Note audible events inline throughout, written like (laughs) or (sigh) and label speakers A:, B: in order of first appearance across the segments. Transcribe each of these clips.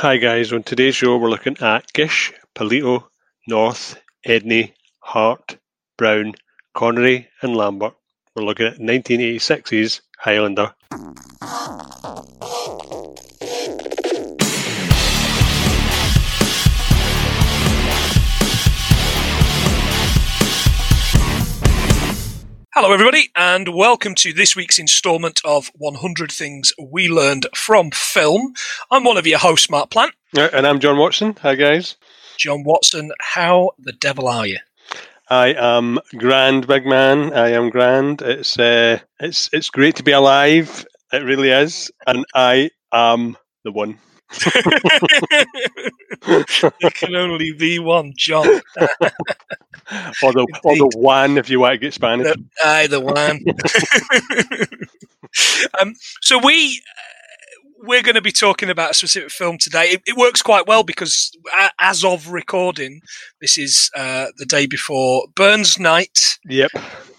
A: Hi guys, on today's show we're looking at Gish, Polito, North, Edney, Hart, Brown, Connery and Lambert. We're looking at 1986's Highlander.
B: Hello, everybody, and welcome to this week's instalment of 100 Things We Learned from Film. I'm one of your hosts, Mark Plant.
A: And I'm John Watson. Hi guys.
B: John Watson, how the devil are you?
A: I am grand, big man. I am grand. It's uh, it's it's great to be alive. It really is, and I am the one. (laughs)
B: there can only be one John. (laughs)
A: or the (laughs) or the one if you want to get Spanish.
B: The, either one. um, so we uh, we're going to be talking about a specific film today. It, it works quite well because a- as of recording, this is uh, the day before Burns Night.
A: Yep.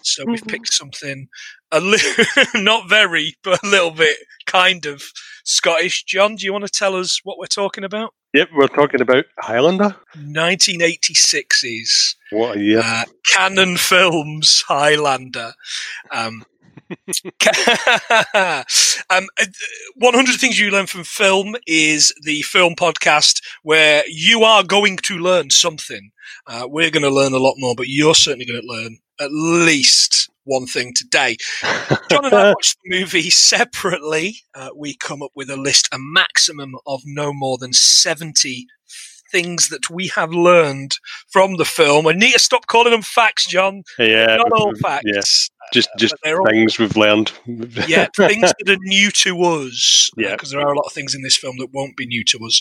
B: So we've picked something a li- not very, but a little bit kind of Scottish. John, do you want to tell us what we're talking about?
A: Yep. We're talking about Highlander.
B: 1986's
A: What a year.
B: uh, Canon Films Highlander. Um, (laughs) um, uh, 100 Things You Learn from Film is the film podcast where you are going to learn something. Uh, we're going to learn a lot more, but you're certainly going to learn at least one thing today. John and I (laughs) watched the movie separately. Uh, we come up with a list, a maximum of no more than 70 things that we have learned from the film. I need to stop calling them facts, John.
A: yeah.
B: Not all
A: Yeah.
B: facts.
A: Just
B: uh,
A: just
B: but they're all-
A: things we've learned.
B: Yeah, (laughs) things that are new to us.
A: Yeah.
B: Because there are a lot of things in this film that won't be new to us.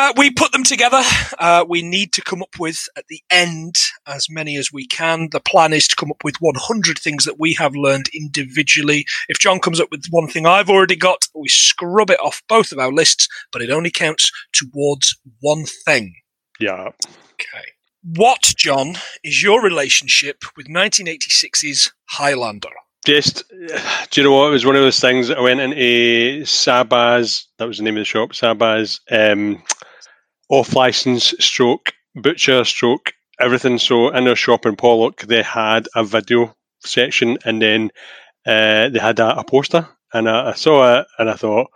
B: Uh, we put them together. Uh, we need to come up with, at the end, as many as we can. The plan is to come up with 100 things that we have learned individually. If John comes up with one thing I've already got, we scrub it off both of our lists, but it only counts towards one thing.
A: yeah.
B: Okay. What, John, is your relationship with 1986's Highlander?
A: Just, do you know what? It was one of those things that I went into Sabaz, that was the name of the shop, Sabaz, um, off license stroke, butcher stroke, everything. So in their shop in Pollok, they had a video section and then uh, they had a, a poster. And I, I saw it and I thought,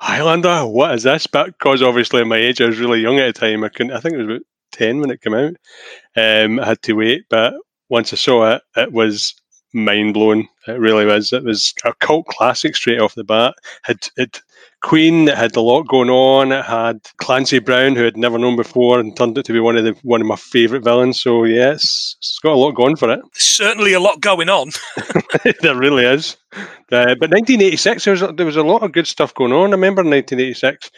A: Highlander, what is this? But because obviously my age, I was really young at the time. I couldn't, I think it was about 10 when it came out. Um, I had to wait. But once I saw it, it was mind blowing. It really was. It was a cult classic straight off the bat. Had it Queen that had a lot going on. It had Clancy Brown, who I'd never known before, and turned out to be one of the one of my favourite villains. So yes, it's got a lot going for it.
B: Certainly a lot going on. (laughs)
A: there really is. Uh, but 1986, there was a- there was a lot of good stuff going on. I remember 1986.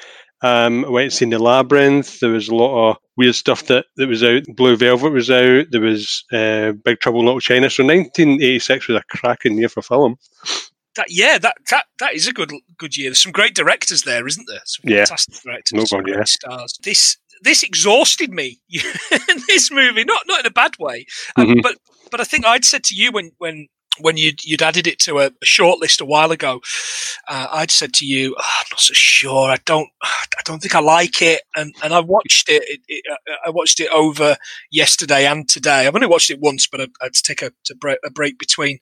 A: Um, I went and seen the Labyrinth. There was a lot of weird stuff that, that was out. Blue Velvet was out. There was uh, Big Trouble in Little China. So 1986 was a cracking year for film.
B: That, yeah, that, that that is a good good year. There's some great directors there, isn't there? Some
A: Yeah.
B: fantastic directors, some great
A: yeah.
B: stars. This this exhausted me. (laughs) this movie, not not in a bad way, Um,
A: Mhm.
B: but but I think I'd said to you when when when you'd, you'd added it to a, a short list a while ago, uh, I'd said to you, "Oh, "I'm not so sure. I don't, I don't think I like it." And and I watched it. it, it uh, I watched it over yesterday and today. I've only watched it once, but I, I had to take a, to break, a break between.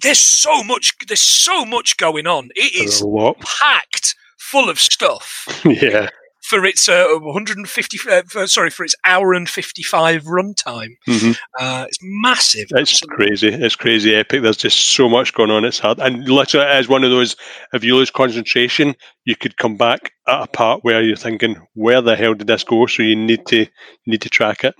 B: There's so much. There's so much going on. It is
A: There's
B: is
A: a lot.
B: packed full of stuff (laughs)
A: yeah.
B: for its uh, 150. Uh, for- sorry, for its hour and 55 runtime.
A: Mhm.
B: Uh, it's massive.
A: It's
B: absolutely.
A: crazy. It's crazy epic. There's just so much going on. It's hard. And literally, as one of those, if you lose concentration, you could come back at a part where you're thinking, where the hell did this go? So you need to you need to track it.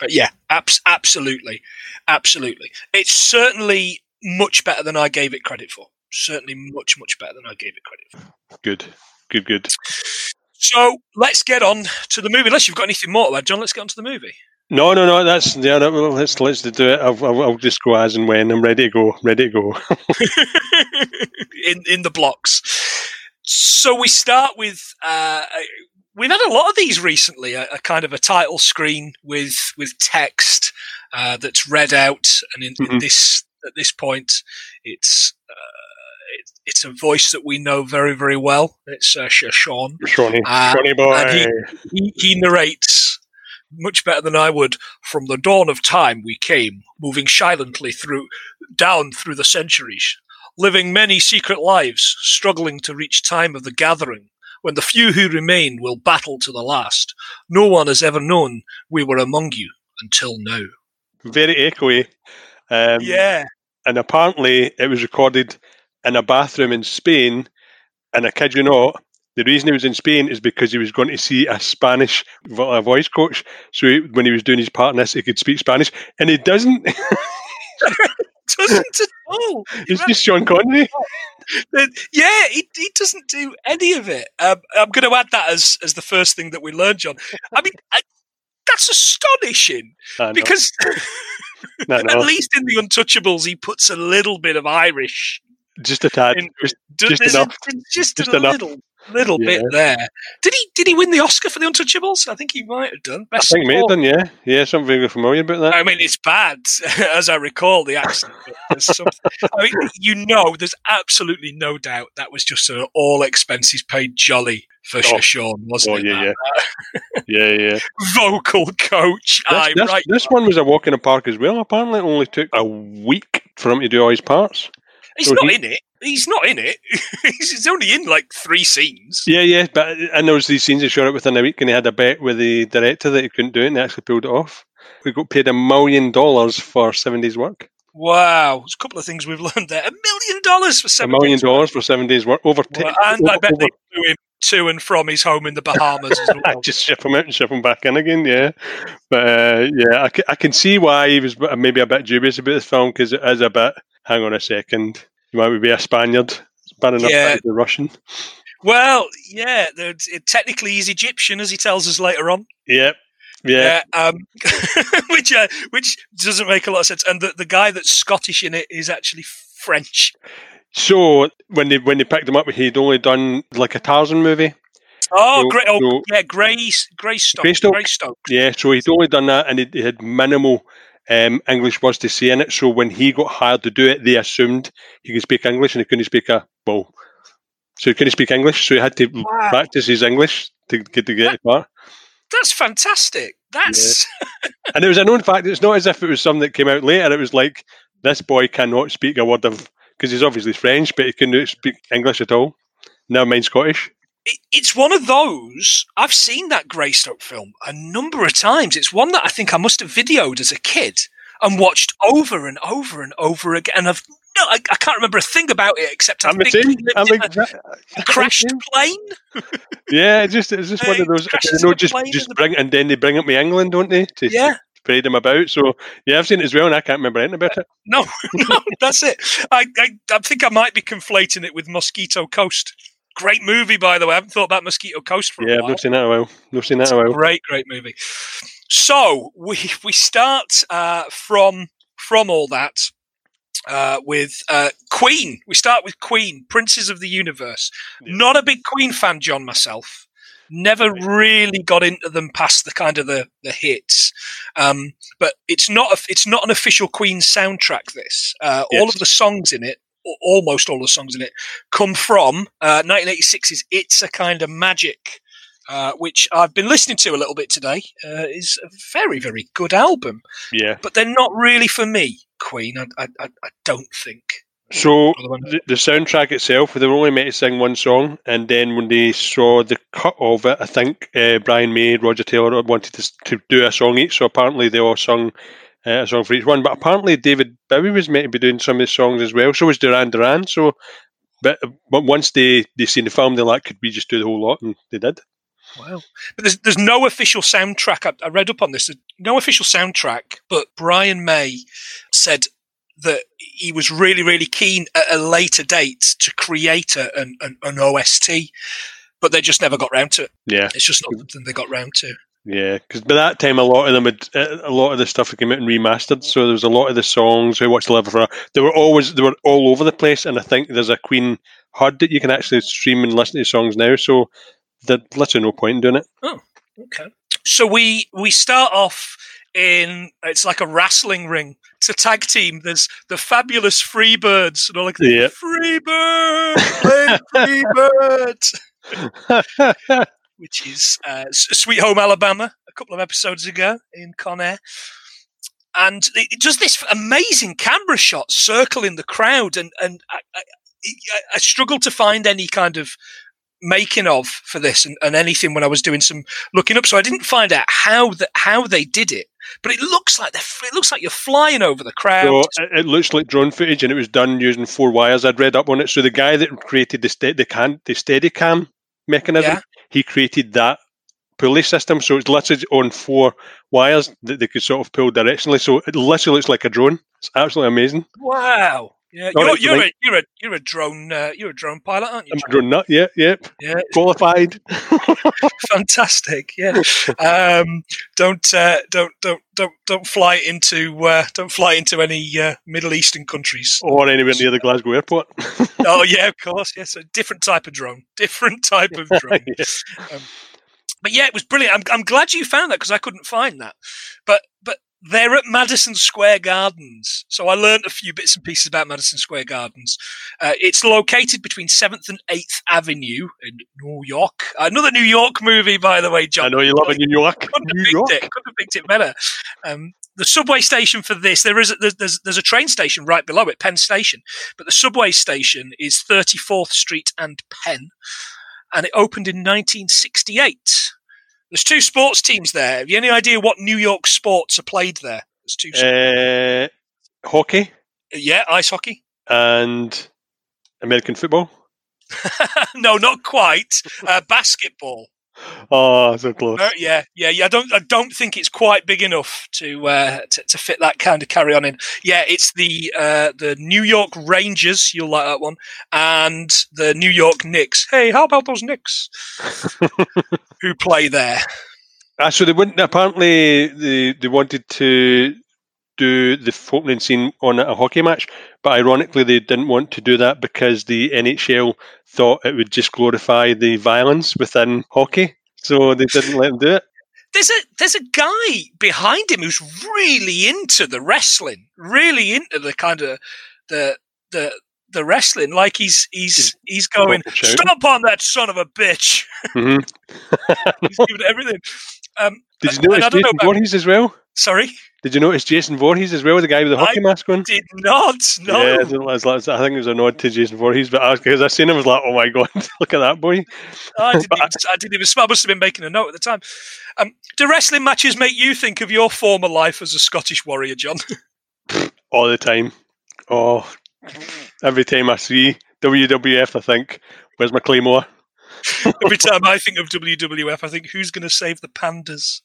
B: Uh, yeah, abs- absolutely, absolutely. It's certainly much better than I gave it credit for. Certainly much, much better than I gave it credit for.
A: Good. Good, good.
B: So let's get on to the movie. Unless you've got anything more to add, John, let's get on to the movie.
A: No, no, no. That's yeah. No, let's let's do it. I'll, I'll, I'll just go as and when I'm ready to go. Ready to go. (laughs)
B: in in the blocks. So we start with uh, we've had a lot of these recently. A, a kind of a title screen with with text uh, that's read out, and in, in
A: Mhm.
B: this at this point, it's uh, it, it's a voice that we know very, very well. It's uh, Sean.
A: Shawnee,
B: Uh,
A: Shawnee boy.
B: and He, he narrates much better than I would. From the dawn of time, we came, moving silently through, down through the centuries, living many secret lives, struggling to reach time of the gathering. When the few who remain will battle to the last, no one has ever known we were among you until now.
A: Very echoey. Um,
B: yeah,
A: and apparently it was recorded in a bathroom in Spain. And I kid you not, the reason he was in Spain is because he was going to see a Spanish voice coach. So he, when he was doing his part in this, he could speak Spanish, and he doesn't. (laughs) (laughs)
B: doesn't at all.
A: it's just Sean Connery.
B: Yeah, he, he doesn't do any of it. Um, I'm going to add that as as the first thing that we learned, John. I mean, I, that's astonishing because (laughs) At
A: know.
B: least in the Untouchables, he puts a little bit of Irish
A: just a tad.
B: in.
A: Just,
B: Do-
A: just
B: there's a-
A: enough.
B: just,
A: Just
B: a
A: enough.
B: little little
A: Yeah.
B: bit there. Did he did he win the Oscar for the Untouchables? I think he might have done.
A: I think he may have
B: support.
A: done, yeah. Yeah, something very familiar about that.
B: I mean, it's bad, (laughs) as I recall the accent. there's I mean, you know, there's absolutely no doubt that was just an all expenses paid jolly for
A: Oh.
B: Sean, wasn't
A: Oh,
B: it?
A: yeah,
B: That
A: yeah. (laughs) yeah, yeah. (laughs)
B: Vocal coach.
A: This, this,
B: right.
A: this one was a walk in the park as well. Apparently, it only took a week for him to do all his parts.
B: He's
A: so
B: not
A: he-
B: in it. He's not in it. (laughs) he's only in like three scenes.
A: Yeah, yeah, but and there was these scenes he shot it within a week, and he had a bet with the director that he couldn't do it, and they actually pulled it off. We got paid a million dollars for seven days' work.
B: Wow. There's a couple of things we've learned there. A million dollars for seven.
A: A million
B: days.
A: dollars for seven days' work. Over, t-
B: Well, and I bet
A: over-
B: they flew him to and from his home in the Bahamas as (laughs) well.
A: just ship him out and ship him back in again. Yeah, but uh, yeah, I, can see why he was maybe a bit dubious about this film because it is a bit. Hang on a second, you might be a Spaniard. It's bad enough
B: Yeah.
A: that he's a Russian.
B: Well, yeah, the- it, technically he's Egyptian, as he tells us later on.
A: Yep. Yeah.
B: Yeah, um, (laughs) which uh, which doesn't make a lot of sense. And the, the guy that's Scottish in it is actually French.
A: So when they when they picked him up, he'd only done like a Tarzan movie.
B: Oh,
A: So-
B: great! Oh,
A: so-
B: yeah, Grey Greystoke.
A: Greystoke?
B: Greystoke.
A: Yeah, so he'd only done that, and he, had minimal um, English words to say in it. So when he got hired to do it, they assumed he could speak English, and he couldn't speak a well. So he couldn't speak English, so he had to
B: Wow.
A: practice his English to get to get the part.
B: That's fantastic. That's (laughs)
A: And it was a known fact. It's not as if it was something that came out later. It was like this boy cannot speak a word of because he's obviously French, but he couldn't speak English at all. Never mind Scottish.
B: it, it's one of those. I've seen that Greystoke film a number of times. It's one that I think I must have videoed as a kid and watched over and over and over again. And I've no, I, I can't remember a thing about it except I
A: I'm the
B: think lived
A: I'm
B: in a,
A: exact-
B: a crashed plane. (laughs)
A: Yeah, it's just it's just one of those. You know, just just bring and then they bring up me England, don't they? To,
B: Yeah.
A: Parade him about. So yeah, I've seen it as well, and I can't remember anything about it.
B: No, (laughs) no, that's it. I, I, I think I might be conflating it with Mosquito Coast. Great movie, by the way. I haven't thought about Mosquito Coast for
A: Yeah,
B: a
A: I've
B: while.
A: not seen that a while. Not seen that a while.
B: Great, great movie. So we we start uh, from from all that uh, with uh, Queen. We start with Queen, Princes of the Universe.
A: Yeah.
B: Not a big Queen fan, John. Myself, never really got into them past the kind of the the hits. Um, but it's not a, it's not an official Queen soundtrack. This uh, all of the songs in it. Almost all the songs in it come from uh, 1986's "It's a Kind of Magic," uh, which I've been listening to a little bit today. Uh, is a very, very good album,
A: Yeah.
B: but they're not really for me. Queen, I, I I don't think.
A: So the, the soundtrack itself, they were only meant to sing one song, and then when they saw the cut of it, I think uh, Brian May, Roger Taylor wanted to, to do a song each. So apparently they all sung uh, a song for each one. But apparently David Bowie was meant to be doing some of the songs as well. So was Duran Duran. So, but, but once they they seen the film, they're like, could we just do the whole lot? And they did.
B: Wow. But there's, there's no official soundtrack. I, I read up on this. There's no official soundtrack, but Brian May said that he was really, really keen at a later date to create a, an, an, OST, but they just never got round to it.
A: Yeah.
B: It's just not something they got round to.
A: Yeah, because by that time, a lot of them had a lot of the stuff had come out and remastered. So there was a lot of the songs. Who watched the Live for? They were always they were all over the place, and I think there's a Queen HUD that you can actually stream and listen to songs now. So there's literally no point in doing it.
B: Oh, okay. So we we start off in it's like a wrestling ring to tag team. There's the fabulous Freebirds, and all like
A: Yeah.
B: Freebird, (laughs) play Freebird, (laughs) which is uh, Sweet Home Alabama, a couple of episodes ago in Con Air. And it does this amazing camera shot circling the crowd, and and I, I, I- I struggled to find any kind of making of for this and, and anything when I was doing some looking up. So I didn't find out how that how they did it, but it looks like it looks like you're flying over the crowd.
A: So it, it looks like drone footage, and it was done using four wires. I'd read up on it. So the guy that created the ste- the can the Steadicam mechanism,
B: Yeah.
A: he created that pulley system. So it's literally on four wires that they could sort of pull directionally. So it literally looks like a drone. It's absolutely amazing.
B: Wow. Yeah, you're, you're, a, you're a you're a drone uh, you're a drone pilot, aren't you?
A: I'm a drone nut. Yeah, yeah. (laughs)
B: Yeah,
A: Qualified. (laughs) (laughs)
B: fantastic. Yeah, um, don't uh, don't don't don't don't fly into uh, don't fly into any uh, Middle Eastern countries.
A: or anywhere near the Glasgow airport.
B: oh yeah, of course. Yes, a different type of drone. Different type of drone.
A: Yeah.
B: Um, but yeah, it was brilliant. I'm, I'm glad you found that because I couldn't find that. But but they're at Madison Square Gardens, so I learned a few bits and pieces about Madison Square Gardens. Uh, it's located between Seventh and Eighth Avenue in New York. Another New York movie, by the way, John.
A: I know you love New York.
B: Couldn't have
A: New
B: picked
A: York.
B: it. Couldn't have picked it better. Um, the subway station for this, there is a, there's, there's there's a train station right below it, Penn Station, but the subway station is 34th Street and Penn, and it opened in 1968. There's two sports teams there. Have you any idea what New York sports are played there? There's two.
A: Uh, hockey
B: yeah, ice hockey.
A: and American football. (laughs)
B: no, not quite. Uh, basketball.
A: Oh, so close.
B: Uh, yeah, yeah, yeah. I don't, I don't think it's quite big enough to uh, to, to fit that kind of carry on in. Yeah, it's the uh, the New York Rangers. You'll like that one, and the New York Knicks. Hey, how about those Knicks (laughs) who play there?
A: Ah, so they wouldn't. Apparently, they they wanted to do the opening scene on a hockey match, but ironically, they didn't want to do that because the NHL thought it would just glorify the violence within hockey. So they didn't let them do it. (laughs)
B: There's a there's a guy behind him who's really into the wrestling, really into the kind of the the the wrestling. Like he's he's he's going, stop on that son of a bitch.
A: hmm (laughs)
B: He's giving everything. Um,
A: Did you notice
B: I don't know
A: Jason
B: about-
A: Voorhees as well?
B: sorry,
A: Did you notice Jason Voorhees as well, the guy with the
B: I
A: hockey mask on?
B: I did not. No.
A: Yeah, it was like- I think it was a nod to Jason Voorhees, but I was because I seen him, I was like, oh my god, (laughs) look at that boy.
B: I didn't, (laughs) even, I didn't even. I must have been making a note at the time. Um, do wrestling matches make you think of your former life as a Scottish warrior, John? (laughs)
A: all the time. Oh, every time I see WWF, I think, where's my Claymore?
B: Every time I think of WWF, I think, who's going to save the pandas?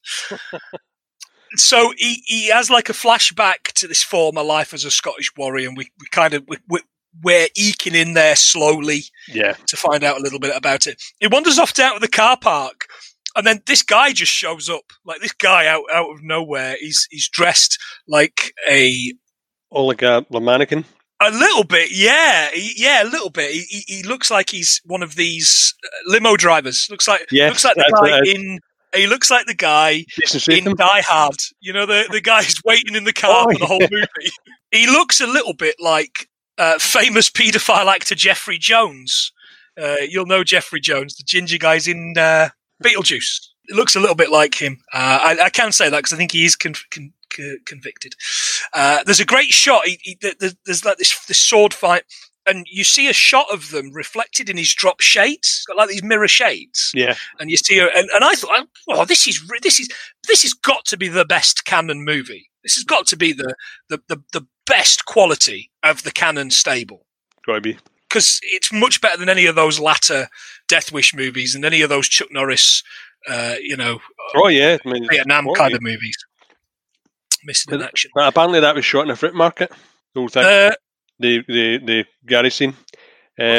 B: So he, he has like a flashback to this former life as a Scottish warrior, and we, we kind of we, we, we're eking in there slowly
A: Yeah,
B: to find out a little bit about it. He wanders off out of the car park, and then this guy just shows up. Like this guy out out of nowhere. He's he's dressed like a
A: all like a, a mannequin.
B: a little bit, yeah, He- yeah, a little bit. He, he, looks like he's one of these uh, limo drivers. Looks like
A: Yes,
B: looks like the guy in. He looks like the guy in. Die Hard. You know, the the guy who's waiting in the car
A: Oh,
B: for the whole movie. He looks a little bit like uh, famous paedophile actor Jeffrey Jones. Uh, you'll know Jeffrey Jones, the ginger guy's in uh, Beetlejuice. It looks a little bit like him. Uh, I, I can say that because I think he is con- con- co- convicted. Uh, there's a great shot. He, he, there- there's, there's like this, this sword fight, and you see a shot of them reflected in his drop shades. Got like these mirror shades
A: Yeah,
B: and you see her, and, and I thought, oh, this is this is this has got to be the best Canon movie. This has got to be the the the, the best quality of the Canon stable
A: gotta be.
B: because it's much better than any of those latter Death Wish movies and any of those Chuck Norris, uh, you know,
A: Oh yeah, I mean,
B: Vietnam
A: oh,
B: kind
A: yeah.
B: of movies. Missing in action.
A: But apparently that was shot in a fruit market. The whole thing,
B: Uh,
A: the the the
B: was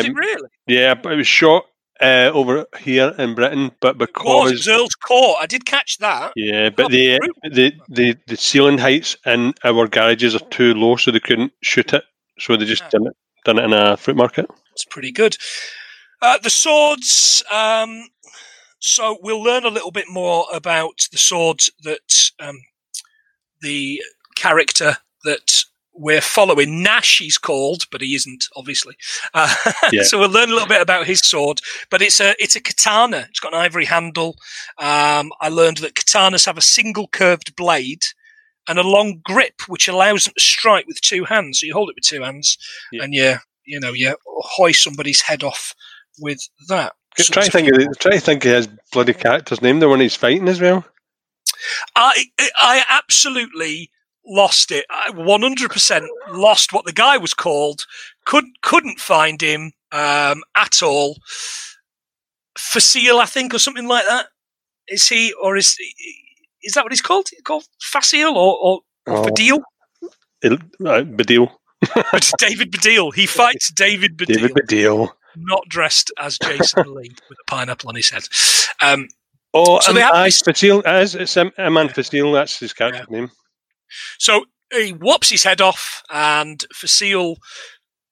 A: Um,
B: it really?
A: yeah, but it was shot uh, over here in Britain, but because
B: was Earl's Court. I did catch that.
A: yeah, but
B: Oh,
A: the, the the the ceiling heights in our garages are too low, so they couldn't shoot it. So they just
B: Ah.
A: done it done it in a fruit market.
B: It's pretty good. Uh, the swords. Um, so we'll learn a little bit more about the swords that um, the character that we're following. Nash, he's called, but he isn't, obviously. Uh, (laughs)
A: Yeah.
B: so we'll learn a little bit about his sword. But it's a it's a katana. It's got an ivory handle. Um, I learned that katanas have a single curved blade and a long grip, which allows them to strike with two hands. So you hold it with two hands,
A: Yeah.
B: and you you know you hoist somebody's head off with that. So
A: try to think of try to think of his bloody character's name, the one he's fighting as well.
B: I I absolutely lost it. I 100% lost what the guy was called. Couldn't couldn't find him um, at all. Fasil, I think, or something like that. Is he or is is that what he's called? He's called Fasil or or,
A: Oh.
B: Baddiel?
A: Il- uh,
B: Baddiel. (laughs) David Baddiel. He fights David Baddiel,
A: David Baddiel.
B: not dressed as Jason (laughs) Lee with a pineapple on his head. Um,
A: Oh,
B: So they have
A: aye,
B: this-
A: Fasil. Is. It's um, Iman Fasil. That's his character's name.
B: So he whops his head off, and Fasil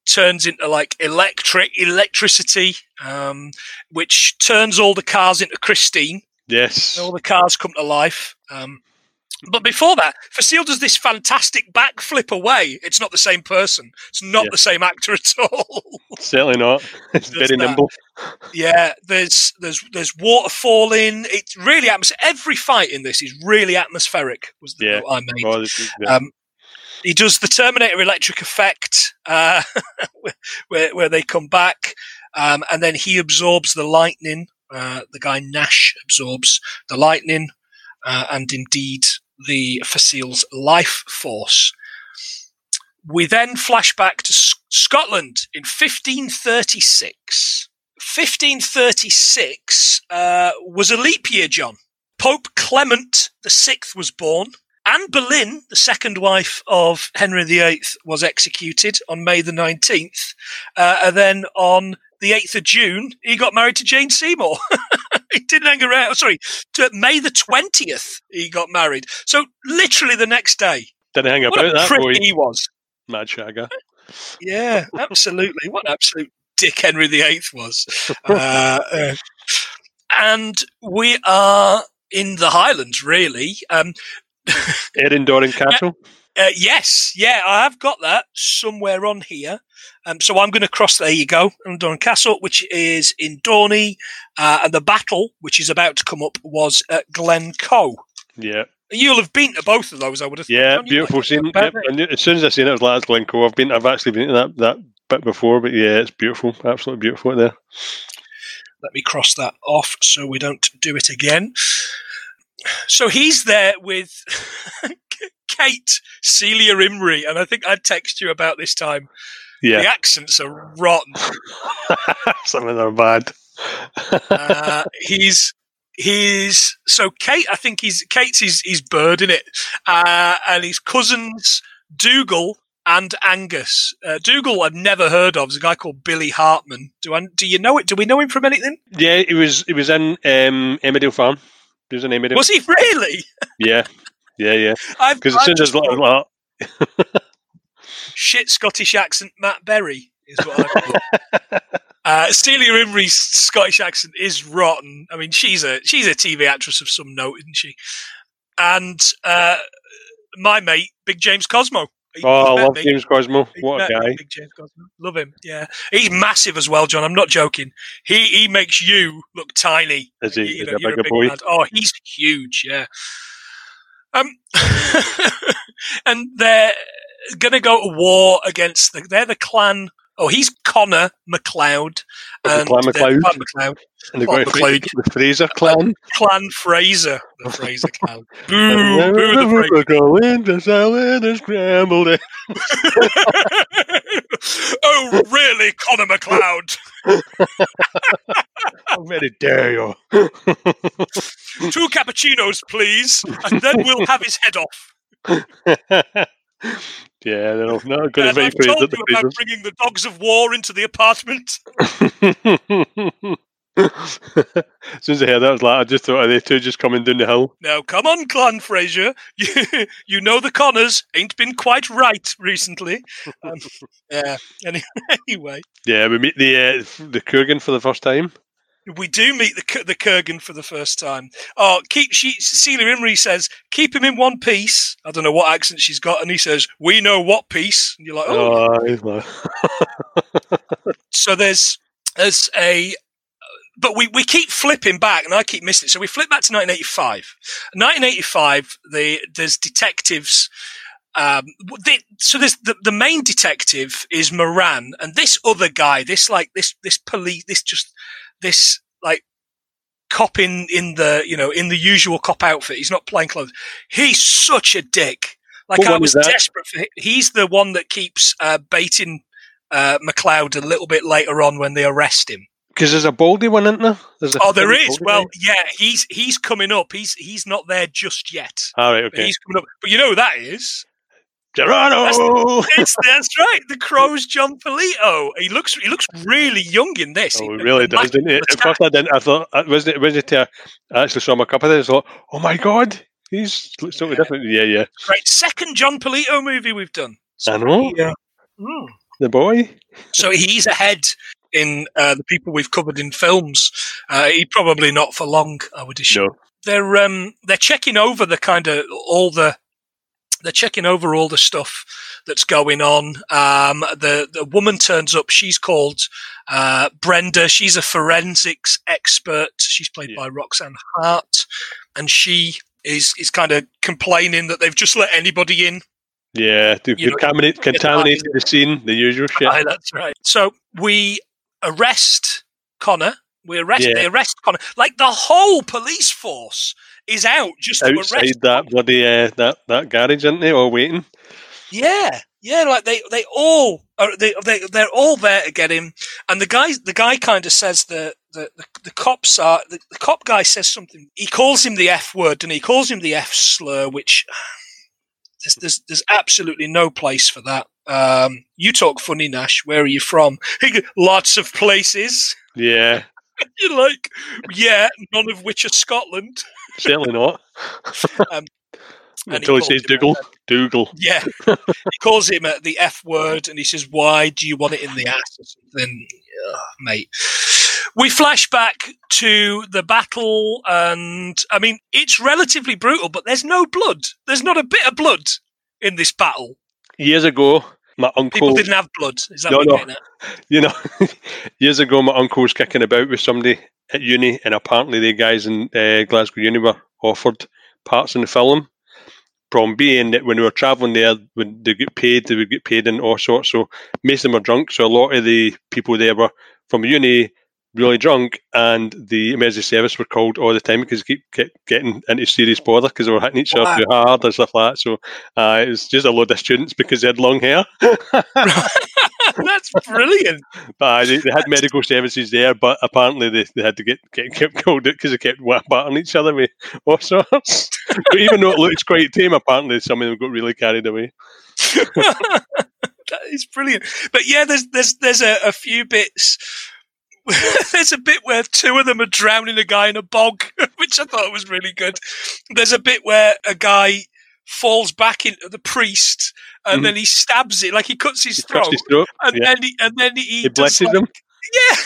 B: turns into like electric electricity, um, which turns all the cars into Christine.
A: Yes.
B: All the cars come to life. Um, but before that, Fasil does this fantastic backflip away. It's not the same person. It's not
A: Yeah.
B: the same actor at all. (laughs)
A: Certainly not. (laughs) It's very
B: that.
A: nimble.
B: yeah, there's there's there's water falling. It's really atmos- Every fight in this is really atmospheric. Was the
A: Yeah.
B: note I made.
A: Oh, yeah.
B: Um, he does the Terminator electric effect, uh, (laughs) where, where they come back, um, and then he absorbs the lightning. Uh, the guy Nash absorbs the lightning, uh, and indeed the Fasil's life force. We then flash back to Scotland in 1536. 1536 uh, was a leap year, John. Pope Clement VI was born. Anne Boleyn, the second wife of Henry VIII, was executed on May the 19th. Uh, and then on the 8th of June, he got married to Jane Seymour. (laughs) (laughs) he didn't hang around. Sorry, to May the 20th, he got married. So literally the next day.
A: Didn't hang
B: What
A: about
B: a
A: that
B: prick
A: boy.
B: he was.
A: Mad Shagger.
B: Yeah, absolutely. what an absolute dick Henry VIII was. (laughs) Uh, uh, and we are in the Highlands, really. Um,
A: Eilean Donan (laughs) Castle.
B: Uh, yes, yeah, I have got that somewhere on here. Um, so I'm going to cross. There you go, Dorn Castle, which is in Dornie, uh, and the battle, which is about to come up, was at Glencoe.
A: Yeah.
B: You'll have been to both of those, I would have.
A: Yeah. Beautiful scene. Yep.
B: it.
A: Knew, as soon as I seen it, I was like, Glencoe." I've been, I've actually been to that that bit before, but yeah, it's beautiful, absolutely beautiful there.
B: Let me cross that off so we don't do it again. So he's there with (laughs) Kate Celia Imrie, and I think I text you about this time.
A: Yeah,
B: The accents are rotten. (laughs)
A: some of them are bad.
B: Uh, (laughs) he's he's so Kate. I think he's Kate's his, his bird in it, uh, and his cousins Dougal and Angus. Uh, Dougal I've never heard of. There's a guy called Billy Hartman. Do I? Do you know it? Do we know him from anything?
A: yeah, he was he was in um, Emmerdale Farm. He was in Emmerdale.
B: Was he really?
A: yeah, (laughs) yeah, yeah. Because as
B: I've
A: soon as
B: just
A: like, like,
B: shit Scottish accent Matt Berry is what got. (laughs) Uh, Celia Imrie's Scottish accent is rotten. I mean, she's a she's a TV actress of some note, isn't she? And uh, my mate, Big James Cosmo. He-
A: oh, I love
B: me.
A: James Cosmo. What a
B: met me,
A: guy!
B: Big James Cosmo. Love him. Yeah, he's massive as well, John. I'm not joking. He he makes you look tiny.
A: Is he?
B: You
A: Is
B: know,
A: a
B: you're a
A: bigger
B: big
A: boy?
B: Oh, he's huge. Yeah. Um, (laughs) and they're gonna go to war against the. They're the clan. Oh, he's Connor McLeod.
A: Oh, the Clan MacLeod?
B: Clan McLeod.
A: And the, guy-
B: McLeod?
A: the Fraser clan.
B: Clan Fraser. The Fraser clan. (laughs) Boo! Boo! The Fraser.
A: Go into salad and scrambled it. (laughs)
B: oh, really, Connor McLeod?
A: How very dare you?
B: Two cappuccinos, please, and then we'll have his head off. (laughs)
A: yeah, they're not, not good
B: And
A: at
B: I've told you about bringing the dogs of war into the apartment.
A: as soon as I heard that, I was like, I just thought, are they two just coming down the hill?
B: Now, come on, Clan Fraser. (laughs) You, you know the Connors ain't been quite right recently. Um, (laughs) yeah. Any, anyway,
A: Yeah, we meet the uh, the Kurgan for the first time.
B: We do meet the the Kurgan for the first time. Oh, keep she Celia Imrie says keep him in one piece. I don't know what accent she's got, and he says we know what piece. And you're like, oh. oh (laughs) so there's there's a but we, we keep flipping back, and I keep missing it. So we flip back to 1985. 1985, the, there's detectives. Um, they, so there's the, the main detective is Moran, and this other guy, this like this this police, this just this like cop in in the you know in the usual cop outfit. He's not plain clothes. He's such a dick. Like what I was desperate for. He's the one that keeps uh, baiting uh, McCloud a little bit later on when they arrest him.
A: Because there's a Baldy one, isn't there? There's
B: oh, there is. Well, yeah, he's he's coming up. He's he's not there just yet.
A: All right, okay.
B: He's coming up, but you know who that is.
A: Geronimo.
B: That's, that's right. The Crow's Jon Polito. He looks he looks really young in this.
A: Oh, he really does, didn't he? At first, I didn't. I thought uh, wasn't it? Was it? Uh, I actually saw him a couple of days. I thought, oh my god, he's so yeah. different. Yeah, yeah.
B: Right, second Jon Polito movie we've done.
A: So I know. Yeah. Mm. The boy.
B: So he's ahead in uh, the people we've covered in films. Uh, he probably not for long, I would assume. No. They're um, they're checking over the kind of all the they're checking over all the stuff that's going on. Um, the the woman turns up. She's called uh, Brenda. She's a forensics expert. She's played yeah. by Roxanne Hart, and she is is kind of complaining that they've just let anybody in
A: yeah, they've contaminate, contaminated the scene, the usual shit.
B: Aye, that's right. So we arrest Connor. We arrest. Yeah. They arrest Connor. Like the whole police force is out just
A: outside
B: to arrest
A: that bloody uh, that that garage, aren't they? All waiting.
B: Yeah, yeah. Like they they all are. They they they're all there to get him. And the guy the guy kind of says the the, the, the cops are the, the cop guy says something. He calls him the F word and he calls him the F slur, which (sighs) there's, there's, there's absolutely no place for that. Um, you talk funny, Nash. Where are you from? (laughs) Lots of places.
A: Yeah. (laughs)
B: You're like, yeah, none of which are Scotland.
A: Certainly not. (laughs) um, Until he, he says Dougal. Dougal.
B: Yeah. he calls him uh, the F word and he says, Why do you want it in the ass or something? mate. We flash back to the battle, and I mean, it's relatively brutal, but there's no blood. There's not a bit of blood in this battle.
A: Years ago, my uncle
B: people didn't have blood. Is that no, no. (laughs)
A: You know, (laughs) years ago, my uncle was kicking about with somebody at uni, and apparently the guys in uh, Glasgow Uni were offered parts in the film. Problem being that when we were travelling there, when they get paid, they would get paid in all sorts. So most of them were drunk. So a lot of the people there were from uni, really drunk, and the emergency service were called all the time because they keep, kept getting into serious bother because they were hitting each other too hard and stuff like that. So uh, it was just a load of students because they had long hair. (laughs) (laughs)
B: That's brilliant.
A: but uh, they, they, had medical services there, but apparently they, they had to get, get kept called it because they kept battering each other with all sorts. but even though it looks quite tame, apparently some of them got really carried away. (laughs)
B: that is brilliant. But yeah, there's there's there's a, a few bits (laughs) there's a bit where two of them are drowning a guy in a bog, (laughs) which I thought was really good. There's a bit where a guy falls back into the priest and mm-hmm. then he stabs it, like he cuts his, he throat, his throat, and yeah. then he, and then he,
A: he blesses like, him. (laughs)
B: Yeah,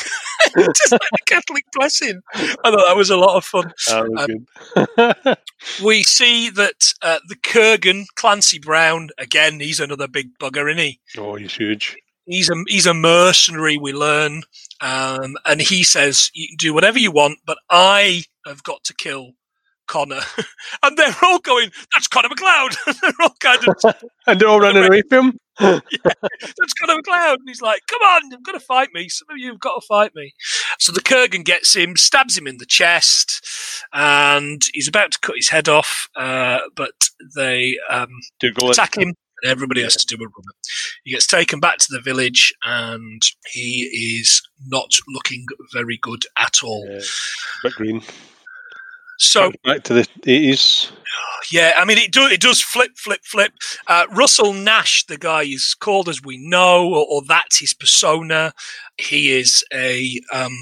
B: just like a Catholic blessing. I thought that was a lot of fun.
A: Um,
B: we see that uh, the Kurgan, Clancy Brown, again, he's another big bugger, isn't he?
A: Oh, he's huge.
B: He's a he's a mercenary. We learn, um, and he says, "You can do whatever you want, but I have got to kill Connor." (laughs) and they're all going, "That's Connor McCloud." (laughs) they're all kind of, (laughs)
A: and they're all running away from him.
B: yeah, that's Connor McCloud. And he's like, "Come on, you've got to fight me. Some of you have got to fight me." So the Kurgan gets him, stabs him in the chest, and he's about to cut his head off, uh, but they um, attack him everybody has to do a run. He gets taken back to the village, and he is not looking very good at all.
A: Yeah, bit green.
B: So
A: back to the eighties.
B: Yeah, I mean it does. It does flip, flip, flip. Uh, Russell Nash, the guy is called as we know, or, or that's his persona. He is a um,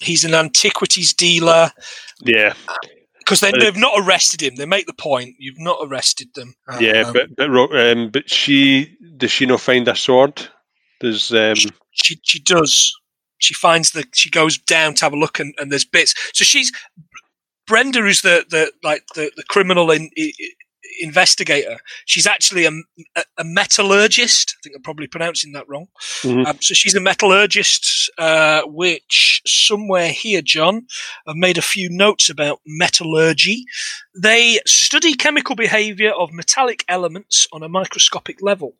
B: he's an antiquities dealer.
A: Yeah,
B: because they, have not arrested him. They make the point you've not arrested them.
A: Yeah, um, but but um, but she does she not find a sword? Does um,
B: she she does? she finds the she goes down to have a look and, and there's bits. So she's Brenda, who's the the like the, the criminal in, investigator. She's actually a, a, metallurgist. I think I'm probably pronouncing that wrong. Mm-hmm. Um, so she's a metallurgist, uh, which somewhere here, John, I've made a few notes about metallurgy. They study chemical behavior of metallic elements on a microscopic level.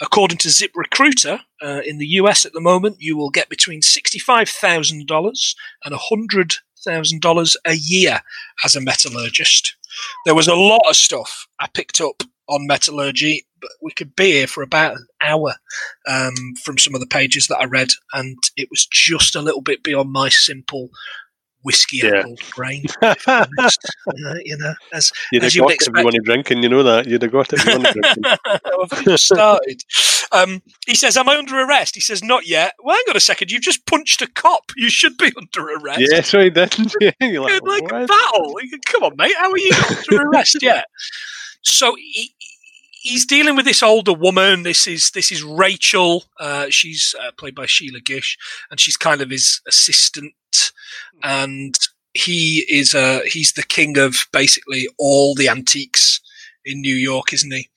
B: According to ZipRecruiter, uh, in the US at the moment, you will get between $65,000 and $100,000 a year as a metallurgist. There was a lot of stuff I picked up on metallurgy, but we could be here for about an hour um, from some of the pages that I read, and it was just a little bit beyond my simple whiskey yeah. brain. uh, (laughs) you know, as,
A: you'd
B: as
A: have got you want to drink, and you know that you'd have got it if you want to drink.
B: I've just started. Um, he says, "Am I under arrest?" He says, "Not yet." Well, hang on a second. You've just punched a cop. You should be (laughs) under arrest.
A: Yeah, so he didn't. (laughs)
B: You're like, like a battle. Come on, mate. How are you under arrest yet? So he, he's dealing with this older woman. This is this is Rachel. Uh, she's uh, played by Sheila Gish, and she's kind of his assistant. And he is uh, he's the king of basically all the antiques in New York, isn't he?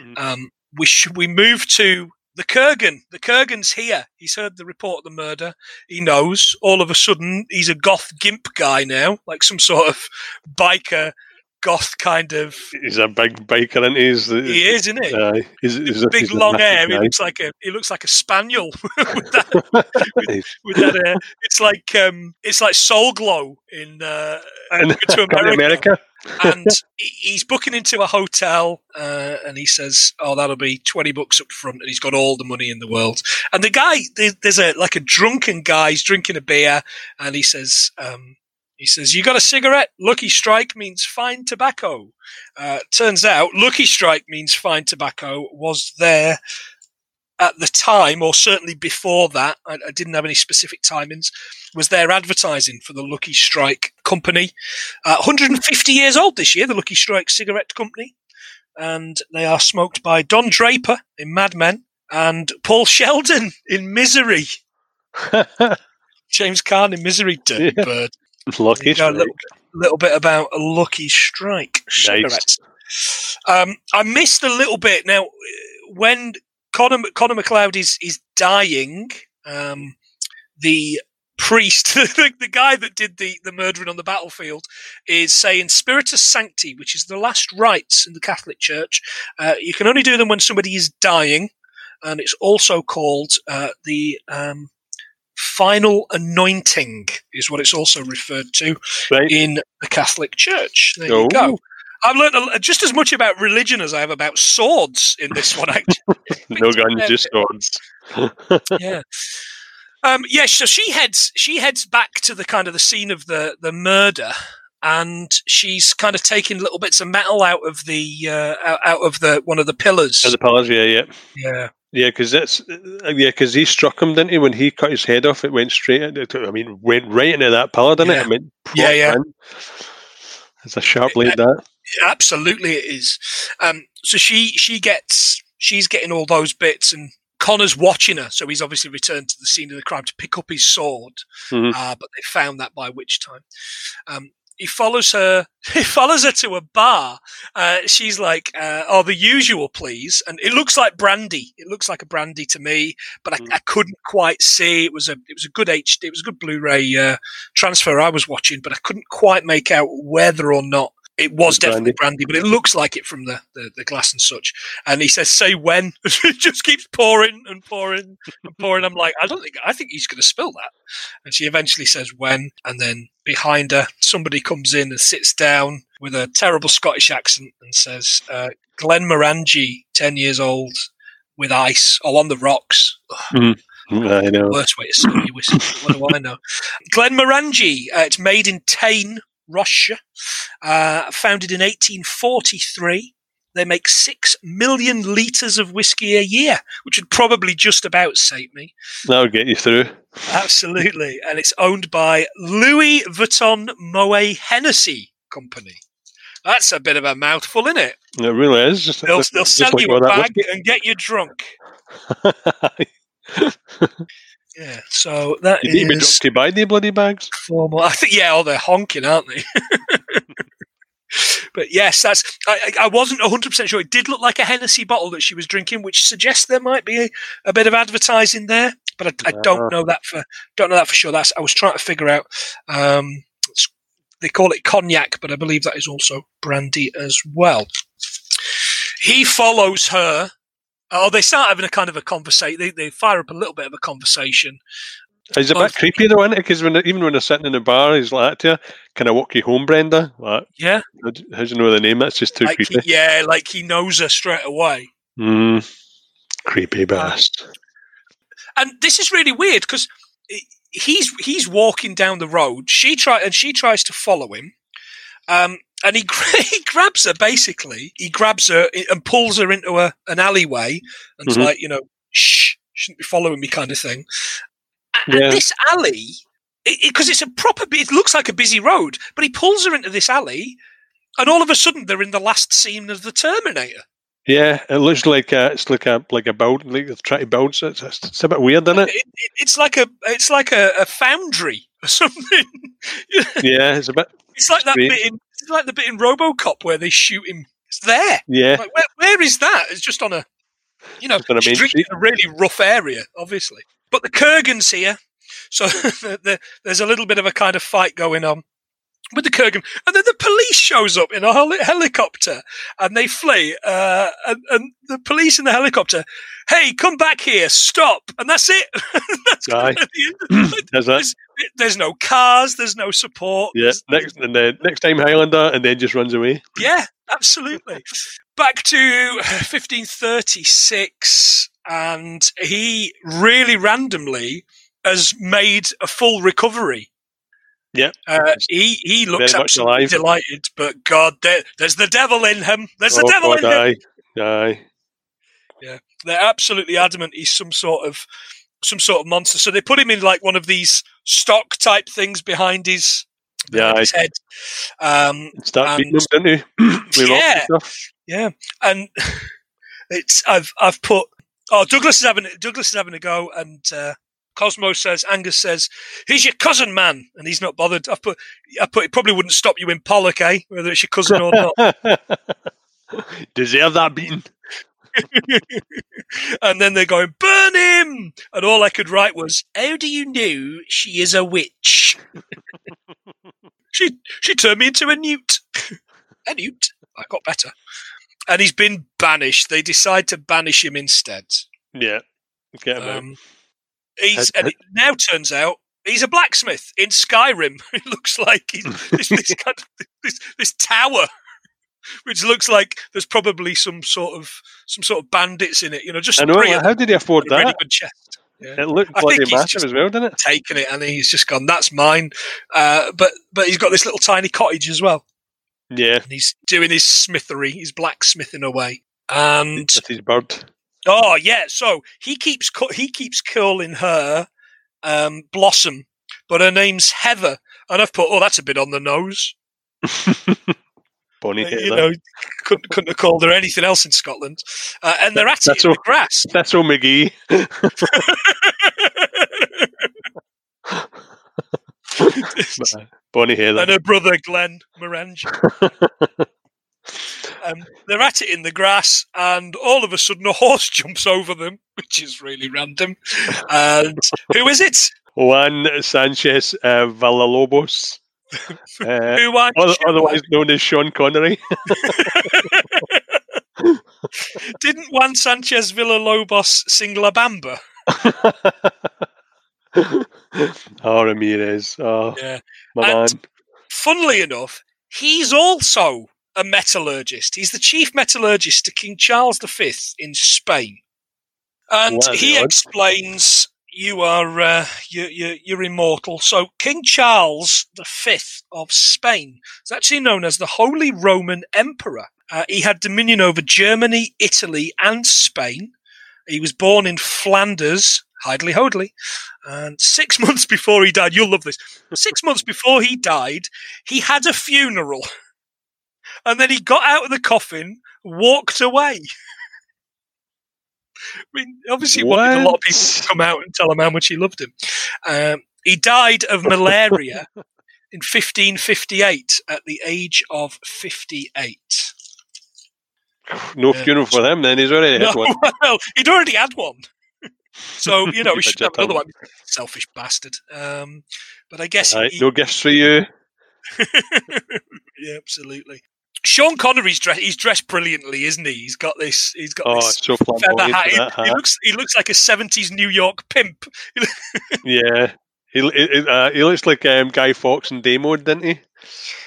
B: Mm. Um, we should we move to the Kurgan. The Kurgan's here. He's heard the report of the murder. He knows. All of a sudden, he's a goth gimp guy now, like some sort of biker goth kind of.
A: He's a big biker, and he's
B: he is, isn't he?
A: Uh, he's,
B: he's, he's big long hair. Guy. He looks like a he looks like a spaniel (laughs) with that. with, (laughs) with that hair. It's like um, it's like Soul Glo in uh, (laughs) to America. America. and he's booking into a hotel, uh, and he says, "Oh, that'll be twenty bucks up front," and he's got all the money in the world. And the guy, there's a like a drunken guy, he's drinking a beer, and he says, um, he says, You got a cigarette? Lucky Strike means fine tobacco. Uh, turns out, Lucky Strike means fine tobacco was there at the time, or certainly before that. I, I didn't have any specific timings. Was there advertising for the Lucky Strike company? Uh, 150 years old this year, the Lucky Strike cigarette company. And they are smoked by Don Draper in Mad Men and Paul Sheldon in Misery. (laughs) James Caan in Misery, Dirty yeah. Bird.
A: Lucky
B: a little, little, bit about a Lucky Strike cigarette. Nice. Um, I missed a little bit. Now, when Connor, Connor MacLeod is, is dying, um, the priest, (laughs) the, the, guy that did the, the murdering on the battlefield, is saying Spiritus Sancti, which is the last rites in the Catholic Church. Uh, you can only do them when somebody is dying, and it's also called uh, the um, final anointing is what it's also referred to right. in the Catholic Church. There oh. you go. I've learned just as much about religion as I have about swords in this one. (laughs) Actually,
A: no guns, just swords. (laughs)
B: yeah. Um, yeah, so she heads she heads back to the kind of the scene of the the murder, and she's kind of taking little bits of metal out of the uh, out, out of the one of the pillars.
A: Of the pillars, yeah, yeah,
B: yeah.
A: Yeah, because that's yeah, because he struck him, didn't he? When he cut his head off, it went straight. Into, I mean, went right into that pillar, didn't
B: yeah.
A: it? I mean,
B: yeah, yeah. In.
A: It's a sharp blade. That
B: absolutely it is. Um, so she she gets she's getting all those bits, and Connor's watching her. So he's obviously returned to the scene of the crime to pick up his sword, mm-hmm. uh, but they found that by which time. Um, he follows her. (laughs) He follows her to a bar. Uh, she's like, uh, "Oh, the usual, please." And it looks like brandy. It looks like a brandy to me, but I, mm. I couldn't quite see. It was a it was a good HD. It was a good Blu-ray uh, transfer I was watching, but I couldn't quite make out whether or not it was definitely brandy. brandy, but it looks like it from the, the, the, glass and such. And he says, "Say when." (laughs) it just keeps pouring and pouring and pouring. I'm like, I don't think I think he's going to spill that. And she eventually says when, and then behind her, somebody comes in and sits down with a terrible Scottish accent and says, uh, "Glenmorangie, ten years old, with ice, or on the rocks."
A: Mm. I know.
B: Worst way to say your whistle. what do I know? (laughs) Glenmorangie. Uh, it's made in Tain, Ross-shire, uh, founded in 1843. They make six million litres of whiskey a year, which would probably just about save me.
A: That'll get you through.
B: Absolutely. And it's owned by Louis Vuitton Moet Hennessy Company. That's a bit of a mouthful, isn't it?
A: It really is.
B: Just, they'll, they'll sell like you a bag and get you drunk. (laughs) Yeah, so that
A: You need
B: is
A: drunk to buy the bloody bags.
B: formal. (laughs) I think yeah, oh, they're honking, aren't they? (laughs) but yes, that's. I, I wasn't hundred percent sure. It did look like a Hennessy bottle that she was drinking, which suggests there might be a, a bit of advertising there. But I, I don't know that for don't know that for sure. That's I was trying to figure out. Um, it's- they call it cognac, but I believe that is also brandy as well. He follows her. Oh, they start having a kind of a conversation. They, they fire up a little bit of a conversation.
A: He's a
B: Well,
A: bit creepy though, isn't it? Because when even when they're sitting in the bar, he's like, "To you, can I walk you home, Brenda?" Like,
B: Yeah,
A: how do you know the name? That's just too
B: like he,
A: creepy.
B: yeah, like he knows her straight away.
A: Mm, creepy bastard.
B: and this is really weird because he's he's walking down the road. She try and she tries to follow him, um, and he (laughs) he grabs her basically. He grabs her and pulls her into a, an alleyway, and it's
A: Mhm.
B: like you know, shh, shouldn't be following me, kind of thing. A-
A: Yeah.
B: This alley, because it's a proper, it looks like a busy road, but he pulls her into this alley. And all of a sudden, they're in the last scene of the Terminator.
A: Yeah, it looks like a, it's like a like a build, like they're trying to. So it's, it's, a bit weird, isn't it?
B: It, it, it's like a it's like a, a foundry or (laughs) something.
A: Yeah, it's a bit.
B: It's like that bit in it's like the bit in RoboCop where they shoot him. It's there.
A: Yeah,
B: Like, where, where is that? It's just on a, you know,
A: Just on a
B: she's
A: main
B: drinking
A: street.
B: a really rough area, obviously. But the Kurgan's here, so (laughs) the, the, there's a little bit of a kind of fight going on with the Kurgan, and then the police shows up in a heli- helicopter, and they flee. Uh, and, and the police in the helicopter, hey, come back here, stop, and that's it. (laughs) that's
A: Aye.
B: the end. (clears throat) Like,
A: there's that.
B: there's, no cars, there's no support.
A: Yeah, next and then next time Highlander, and then just runs away.
B: Yeah, absolutely. (laughs) Back to (sighs) 1536, and he really randomly has made a full recovery.
A: Yeah.
B: Uh, he he looks
A: Very
B: absolutely delighted, but God, there, there's the devil in him. There's the
A: oh,
B: devil
A: God,
B: in him.
A: aye, aye.
B: They're absolutely adamant he's some sort of some sort of monster. So they put him in like one of these stock type things behind his
A: Yeah,
B: his head. Um,
A: Start beating
B: And-
A: them, didn't he? With rocks and
B: Yeah.
A: stuff.
B: Yeah, and (laughs) it's I've I've put oh Douglas is having Douglas is having a go, and uh, Cosmo says Angus says he's your cousin, man, and he's not bothered. I've put I put it probably wouldn't stop you in Pollok, eh? Whether it's your cousin or not. (laughs)
A: Deserve that beating. (laughs)
B: and then they're going burn him, and all I could write was how do you know she is a witch? (laughs) she she turned me into a newt. a newt. I got better. And he's been banished. They decide to banish him instead.
A: Yeah, get him.
B: Um, he's and it now turns out he's a blacksmith in Skyrim. (laughs) It looks like he's this, this, (laughs) kind of, this, this tower, which looks like there's probably some sort of some sort of bandits in it. You know, just
A: I know.
B: three
A: like, how did he afford
B: of them, a really
A: that?
B: good chest. Yeah.
A: It looked
B: I
A: bloody
B: he's
A: massive as well, didn't it?
B: Taken it, and he's just gone. That's mine. Uh, but but he's got this little tiny cottage as well,
A: Yeah,
B: and he's doing his smithery. He's blacksmithing away. And
A: with his bird.
B: Oh yeah, so he keeps cu- he keeps calling her um, Blossom, but her name's Heather, and I've put oh that's a bit on the nose. (laughs)
A: Bonnie
B: Uh,
A: Heather.
B: you know, couldn't couldn't have called her anything else in Scotland. Uh, and they're at it
A: That's
B: in
A: all-
B: the grass.
A: That's all, McGee. (laughs) (laughs) (laughs) Bonnie here,
B: and her brother Glenn Morange. (laughs) Um, they're at it in the grass, and all of a sudden a horse (laughs) jumps over them, which is really random. And who is it?
A: Juan Sanchez uh, Villalobos. Uh, otherwise known as Sean Connery.
B: Didn't Juan Sanchez Villalobos sing La Bamba? (laughs)
A: oh, Ramirez. Oh,
B: Yeah.
A: my
B: And-
A: man.
B: Funnily enough, he's also a metallurgist. He's the chief metallurgist to King Charles V in Spain, and he explains you are uh, you, you, you're immortal. So King Charles V of Spain is actually known as the Holy Roman Emperor. Uh, he had dominion over Germany, Italy, and Spain. He was born in Flanders, Hidely Hodley, and six (laughs) months before he died, you'll love this. Six months before he died, he had a funeral, and then he got out of the coffin, walked away. I mean, obviously, he wanted a lot of people to come out and tell him how much he loved him. Um, he died of (laughs) malaria in 1558 at the age of 58.
A: No funeral for him then. He's (laughs) already
B: No,
A: had one.
B: well, he'd already had one. So, you know, we should have another one. Selfish bastard. Um, but I guess
A: Right,
B: he,
A: no gifts for you. (laughs)
B: yeah, absolutely. Sean Connery's dressed. He's dressed brilliantly, isn't he? He's got this. He's got
A: Oh,
B: this
A: so
B: feather hat. He, he looks. He looks like a seventies New York pimp. (laughs)
A: Yeah. He, he, uh, he looks like um, Guy Fawkes and Damo, didn't he? (laughs)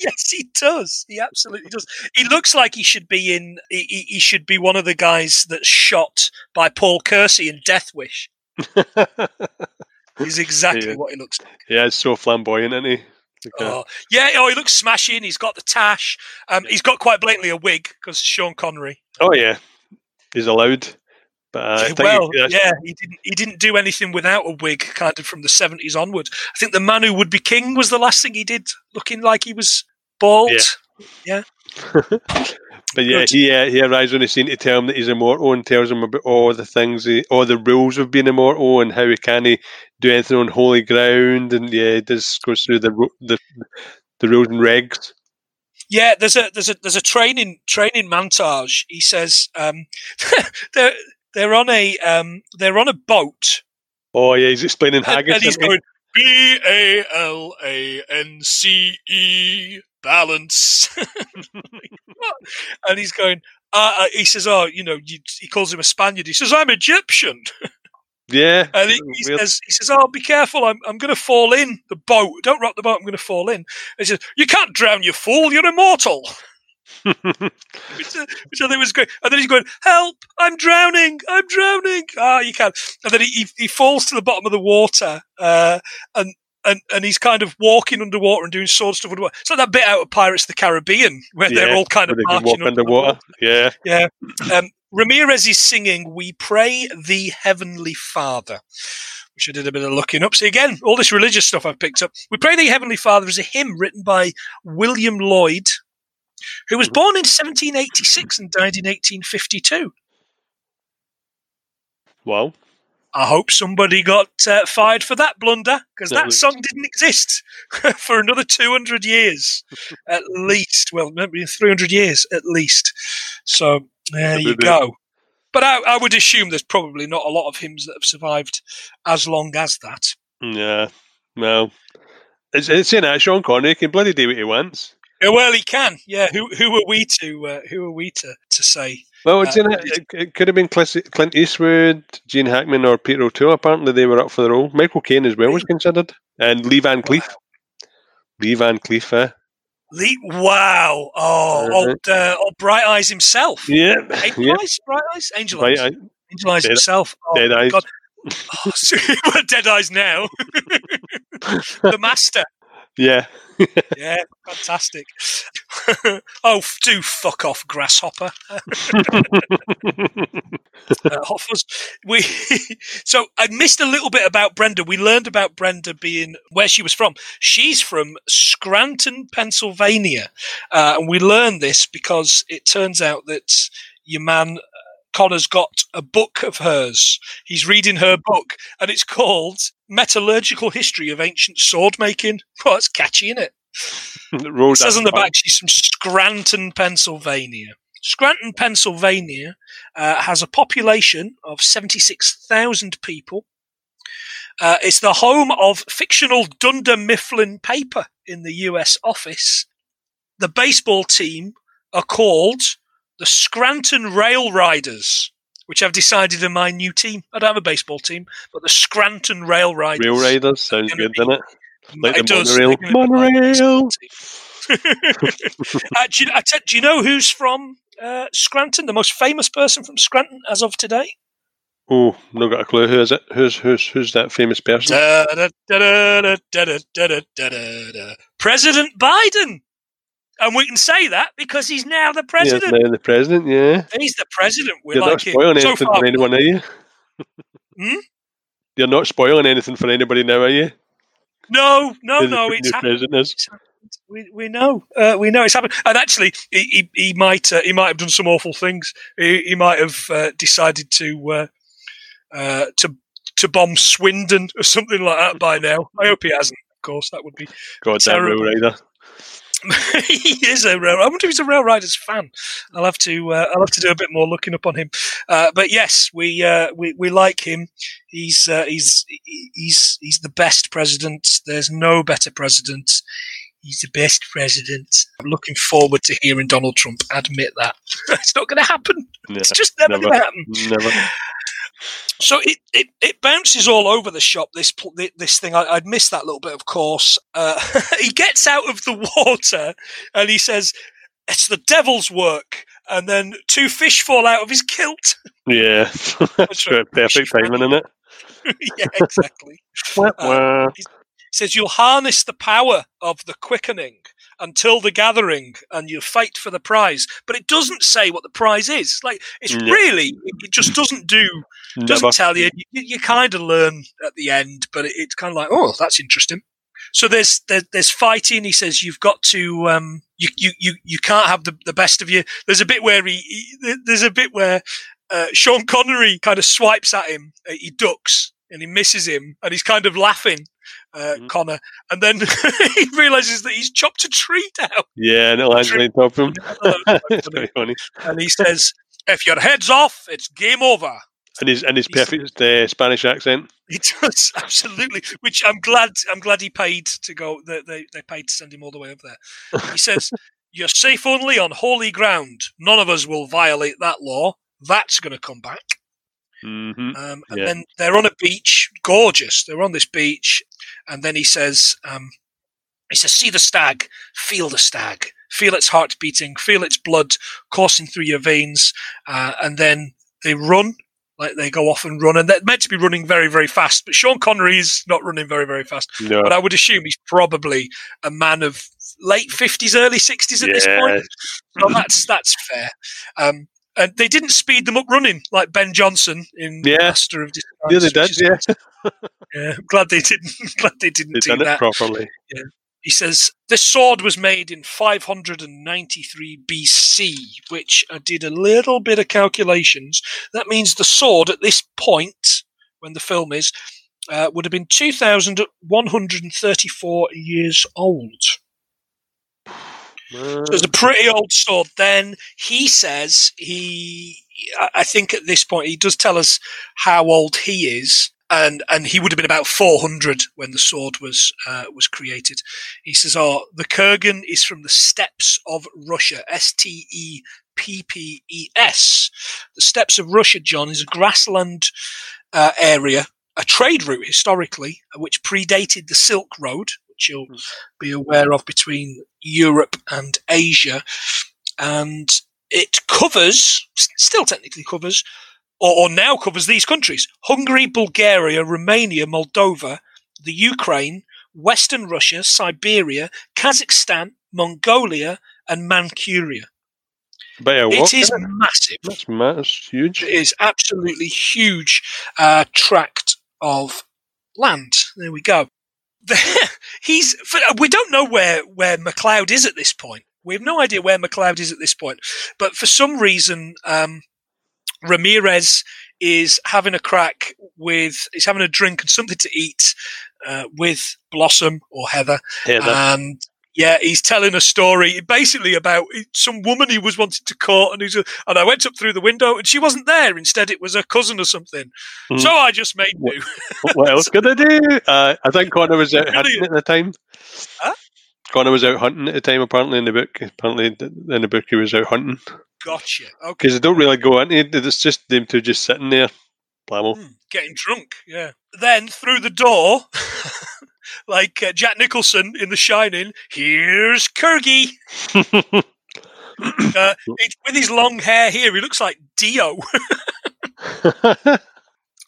B: yes, he does. He absolutely does. He looks like he should be in. He, he should be one of the guys that's shot by Paul Kersey in Death Wish. He's exactly (laughs)
A: Yeah.
B: what he looks like.
A: yeah, he's so flamboyant, isn't he? Uh,
B: Oh, yeah. Oh, he looks smashing. He's got the tash. Um, he's got quite blatantly a wig because Sean Connery.
A: oh yeah, he's allowed. But uh, (laughs)
B: well,
A: that's-
B: yeah, he didn't. He didn't do anything without a wig, kind of from the seventies onward. I think the man who would be king was the last thing he did, looking like he was bald.
A: Yeah. (laughs) But yeah,
B: Good.
A: he uh, he arrives on the scene to tell him that he's immortal and tells him about all the things, he, all the rules of being immortal and how he can't do anything on holy ground. And yeah, he just goes through the the the rules and regs.
B: Yeah, there's a there's a there's a training training montage. He says um, (laughs) they're they're on a um, they're on a boat,
A: Oh yeah, he's explaining (laughs)
B: and,
A: haggis.
B: and he's
A: he?
B: going B A L A N C E balance, (laughs) and he's going. Uh, uh, he says, "Oh, you know," you, he calls him a Spaniard. He says, "I'm Egyptian," (laughs)
A: yeah,
B: and he, he says, "He says, oh, be careful! I'm I'm going to fall in the boat. Don't rock the boat. I'm going to fall in." And he says, "You can't drown, you fool! You're immortal." (laughs) which, which I think was great. And then he's going, "Help! I'm drowning! I'm drowning!" Ah, you can. And then he, he, he falls to the bottom of the water, uh, and and and he's kind of walking underwater and doing sword stuff underwater. It's like that bit out of Pirates of the Caribbean where they're all kind of marching
A: walk underwater. Yeah,
B: Yeah. Um, Ramirez is singing "We Pray the Heavenly Father." Which I did a bit of looking up. See again, all this religious stuff I've picked up. "We Pray the Heavenly Father" is a hymn written by William Lloyd, who was born in 1786 and died in 1852.
A: well,
B: I hope somebody got uh, fired for that blunder because
A: That
B: song didn't exist (laughs) for another 200 years (laughs) at least. Well, maybe 300 years at least. So there you go. But I, I would assume there's probably not a lot of hymns that have survived as long as that.
A: yeah, well, it's it's saying that Sean Connery can bloody do what he wants.
B: Yeah, well, he can. Yeah. Who who are we to uh, who are we to to say?
A: Well, it's
B: Uh,
A: in it, it, it could have been Clint Eastwood, Gene Hackman, or Peter O'Toole. Apparently, they were up for the role. Michael Caine as well was considered, and Lee Van Cleef. Lee Van Cleef, eh?
B: Lee, wow! Oh,
A: Uh-huh.
B: old, uh, old Bright Eyes himself.
A: Yeah,
B: Angel. (laughs) Eyes, Bright Eyes, Angel Eyes,
A: I,
B: Angel Eyes
A: Dead-
B: himself. Oh,
A: Dead Eyes.
B: God. (laughs) Oh, (laughs) so- Dead Eyes now. the Master.
A: Yeah.
B: Yeah, fantastic. (laughs) oh, do fuck off, grasshopper. (laughs) uh, Fuzz. We (laughs) so I missed a little bit about Brenda. We learned about Brenda being where she was from. She's from Scranton, Pennsylvania, uh, and we learned this because it turns out that your man. uh, Connor's got a book of hers. He's reading her book, and it's called "Metallurgical History of Ancient Sword Making." (laughs) Well, it's catchy, isn't it? (laughs) It says on the back she's from Scranton, Pennsylvania. Scranton, Pennsylvania uh, has a population of 76,000 people. Uh, it's the home of fictional Dunder Mifflin paper in the US office. The baseball team are called the Scranton Rail Riders, which I've decided are my new team. I don't have a baseball team, but the Scranton Rail Riders.
A: Rail Raiders sounds good, doesn't it? Like
B: it does.
A: Monorail. monorail. (laughs)
B: uh, do, you, do, you, know who's from uh, Scranton? The most famous person from Scranton as of today?
A: Oh, no, got a clue. Who is it? Who's who's who's that famous person?
B: Da, da, da, President Biden. And we can say that because he's now the president.
A: now the president. Yeah,
B: He's the president. We
A: you're not
B: like
A: spoiling
B: it. So
A: anything
B: far,
A: for anyone, are you?
B: Hmm?
A: You're not spoiling anything for anybody now, are you?
B: no, no,
A: the
B: no. It's
A: new
B: hap-
A: president is.
B: We, we know uh, we know it's happened, and actually, he he, he might uh, he might have done some awful things. He, he might have uh, decided to uh, uh, to to bomb Swindon or something like that by now. I hope he hasn't. Of course, that would be
A: God damn
B: Terrible.
A: Rail Rider. (laughs)
B: he is a rail. I wonder if he's a Rail Riders fan. I'll have to. Uh, I'll have to do a bit more looking up on him. Uh, but yes, we uh, we we like him. He's uh, he's he's he's the best president. There's no better president. He's the best president. I'm looking forward to hearing Donald Trump admit that. (laughs) it's not going to happen.
A: Yeah,
B: It's just never,
A: never.
B: going to happen.
A: never.
B: So it, it, it bounces all over the shop. This this thing, I, I'd missed that little bit, of course. Uh, (laughs) he gets out of the water and he says, "It's the devil's work." And then two fish fall out of his kilt.
A: Yeah, (laughs)
B: That's right.
A: perfect timing, isn't it? (laughs)
B: yeah, exactly. Uh. He says you'll harness the power of the quickening until the gathering, and you fight for the prize. But it doesn't say what the prize is. Like it's
A: Yeah.
B: really, it just doesn't do doesn't
A: Never.
B: tell you. You, you kind of learn at the end, but it, it's kind of like, oh, that's interesting. So there's there, there's fighting. He says you've got to um, you, you you you can't have the, the best of you. There's a bit where he, he there's a bit where uh, Sean Connery kind of swipes at him. Uh, he ducks and he misses him, and he's kind of laughing, uh,
A: Mhm.
B: Connor. And then (laughs) he realizes that he's chopped a tree down,
A: Yeah, lands right on top of him. (laughs) (laughs) very funny.
B: And he says, "If your head's off, it's game over."
A: And his and his perfect uh, Spanish accent.
B: He does absolutely, which I'm glad. I'm glad he paid to go. They, they, they paid to send him all the way up there. He says, "You're safe only on holy ground. None of us will violate that law. That's going to come back."
A: Hmm
B: Um, and
A: Yeah.
B: then they're on a beach, gorgeous. They're on this beach, and then he says, um, "He says, see the stag, feel the stag, feel its heart beating, feel its blood coursing through your veins." Uh, and then they run, like they go off and run, and they're meant to be running very, very fast. But Sean Connery is not running very, very fast.
A: No.
B: But I would assume he's probably a man of late fifties, early sixties at this point.
A: Yeah.
B: So that's that's fair. Um, and they didn't speed them up running like Ben Johnson in
A: Yeah.
B: Master of Disguise.
A: Yeah, they did. Yeah, (laughs)
B: yeah, I'm glad they didn't. (laughs) glad they didn't
A: they
B: do
A: done it
B: that.
A: properly.
B: He says this sword was made in 593 BC, which I did a little bit of calculations. That means the sword at this point, when the film is, uh, would have been 2,134 years old. So it's a pretty old sword. Then he says he, I- think at this point he does tell us how old he is, and and he would have been about 400 when the sword was uh, was created. He says, "Oh, the Kurgan is from the steppes of Russia. S T E P P E S. The steppes of Russia, John, is a grassland uh, area, a trade route historically, which predated the Silk Road, which you'll be aware of between Europe and Asia, and it covers, still technically covers, or, or now covers these countries: Hungary, Bulgaria, Romania, Moldova, the Ukraine, Western Russia, Siberia, Kazakhstan, Mongolia, and Manchuria.
A: But yeah,
B: It
A: walk,
B: is massive.
A: That's, ma- that's huge.
B: It is absolutely huge uh, tract of land. There we go. (laughs) He's. We don't know where where McLeod is at this point. We have no idea where McLeod is at this point. But for some reason, um, Ramirez is having a crack with. He's having a drink and something to eat uh, with Blossom or Heather,
A: Heather.
B: and yeah, he's telling a story basically about some woman he was wanting to court, and he's a, and I went up through the window and she wasn't there. Instead, it was a cousin or something.
A: Mhm.
B: So I just made
A: What-
B: do.
A: What- else could I do? Uh, I think Connor was out hunting at the time.
B: Huh?
A: Connor was out hunting at the time. Apparently, in the book, apparently in the book he was out hunting
B: Gotcha. Okay.
A: because they don't really go into it. It's just them two just sitting there. Blammo.
B: Hmm, getting drunk. Yeah. Then through the door, (laughs) like uh, Jack Nicholson in The Shining, here's Kurgi. (laughs) Uh, with his long hair here, he looks like Dio, (laughs)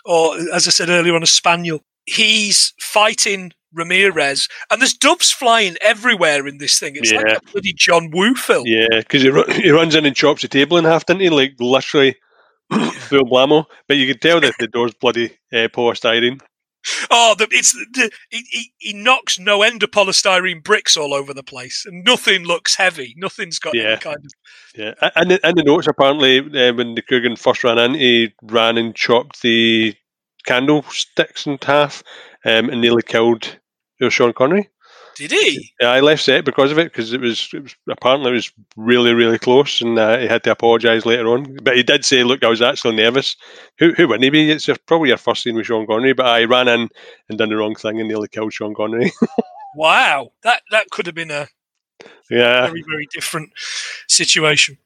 B: or as I said earlier, on a spaniel. He's fighting Ramirez, and there's doves flying everywhere in this thing. It's like a bloody John Woo film.
A: yeah, because he, he runs in and chops the table in half, didn't he? Like literally (coughs) full blammo. But you can tell that the door's bloody uh, polystyrene.
B: Oh, the, it's the, he, he, he knocks no end of polystyrene bricks all over the place, and nothing looks heavy. Nothing's got
A: Yeah.
B: any kind of.
A: Yeah, and in, the notes, apparently, uh, when the Kurgan first ran in, he ran and chopped the candlesticks in half um, and nearly killed Sean Connery.
B: Did he?
A: Yeah, I left set because of it because it was, it was apparently it was really really close and uh, he had to apologise later on. But he did say, "Look, I was actually nervous. Who who wouldn't he be? It's probably your first scene with Sean Connery, but I ran in and done the wrong thing and nearly killed Sean Connery. (laughs)
B: Wow, that that could have been a
A: yeah,
B: very very different situation.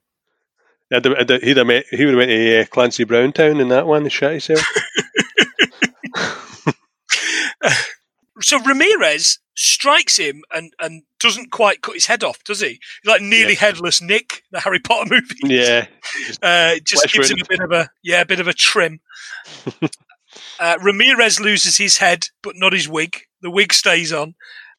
A: I'd, he'd have met, he would have went to uh, Clancy Brown Town in that one and shot himself.
B: So Ramirez strikes him and, and doesn't quite cut his head off, does he? Like nearly headless Nick, the Harry Potter movie. (laughs)
A: yeah, (laughs)
B: Uh, just gives him a bit of a yeah, a bit of a trim. (laughs) uh, Ramirez loses his head, but not his wig. The wig stays on.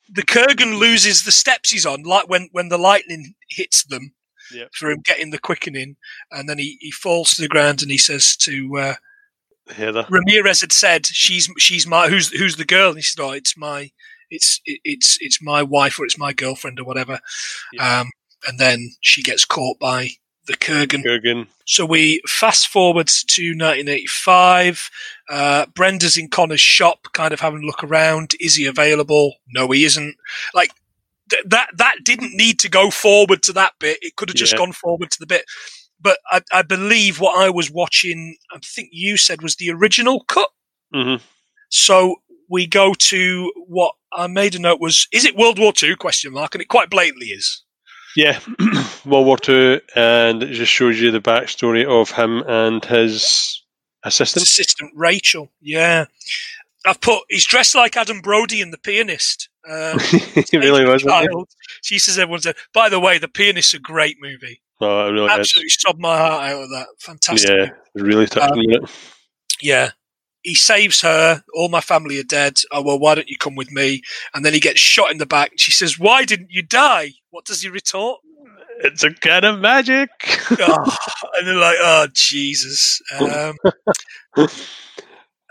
B: The Kurgan loses the steps he's on, like when when the lightning hits them
A: Yep.
B: for him getting the quickening, and then he, he falls to the ground and he says to uh,
A: Heather.
B: Ramirez had said she's she's my who's who's the girl? And he said oh it's my it's it, it's it's my wife or it's my girlfriend or whatever. Um, and then she gets caught by the Kurgan.
A: Kurgan.
B: so we fast forward to 1985 uh, Brenda's in Connor's shop kind of having a look around. Is he available? No he isn't. Like th- that that didn't need to go forward to that bit. It could have just
A: Yeah.
B: gone forward to the bit but I, I believe what I was watching, I think you said was the original cut.
A: hmm
B: So we go to what I made a note was: is it World War Two? Question mark, and it quite blatantly is.
A: Yeah, (clears throat) World War Two, and it just shows you the backstory of him and his assistant.
B: assistant Rachel. Yeah, I've put he's dressed like Adam Brody in The Pianist. Um, (laughs)
A: he really was.
B: She says everyone said. By the way, The Pianist's a great movie.
A: Oh, it really.
B: Absolutely sobbed my heart out of that. Fantastic.
A: Yeah, really touched
B: Um. Yeah. He saves her. All my family are dead. Oh, well, why don't you come with me? And then he gets shot in the back. She says, Why didn't you die? What does he retort?
A: It's a kind of magic. (laughs)
B: oh, and they're like, Oh, Jesus. (laughs) Um,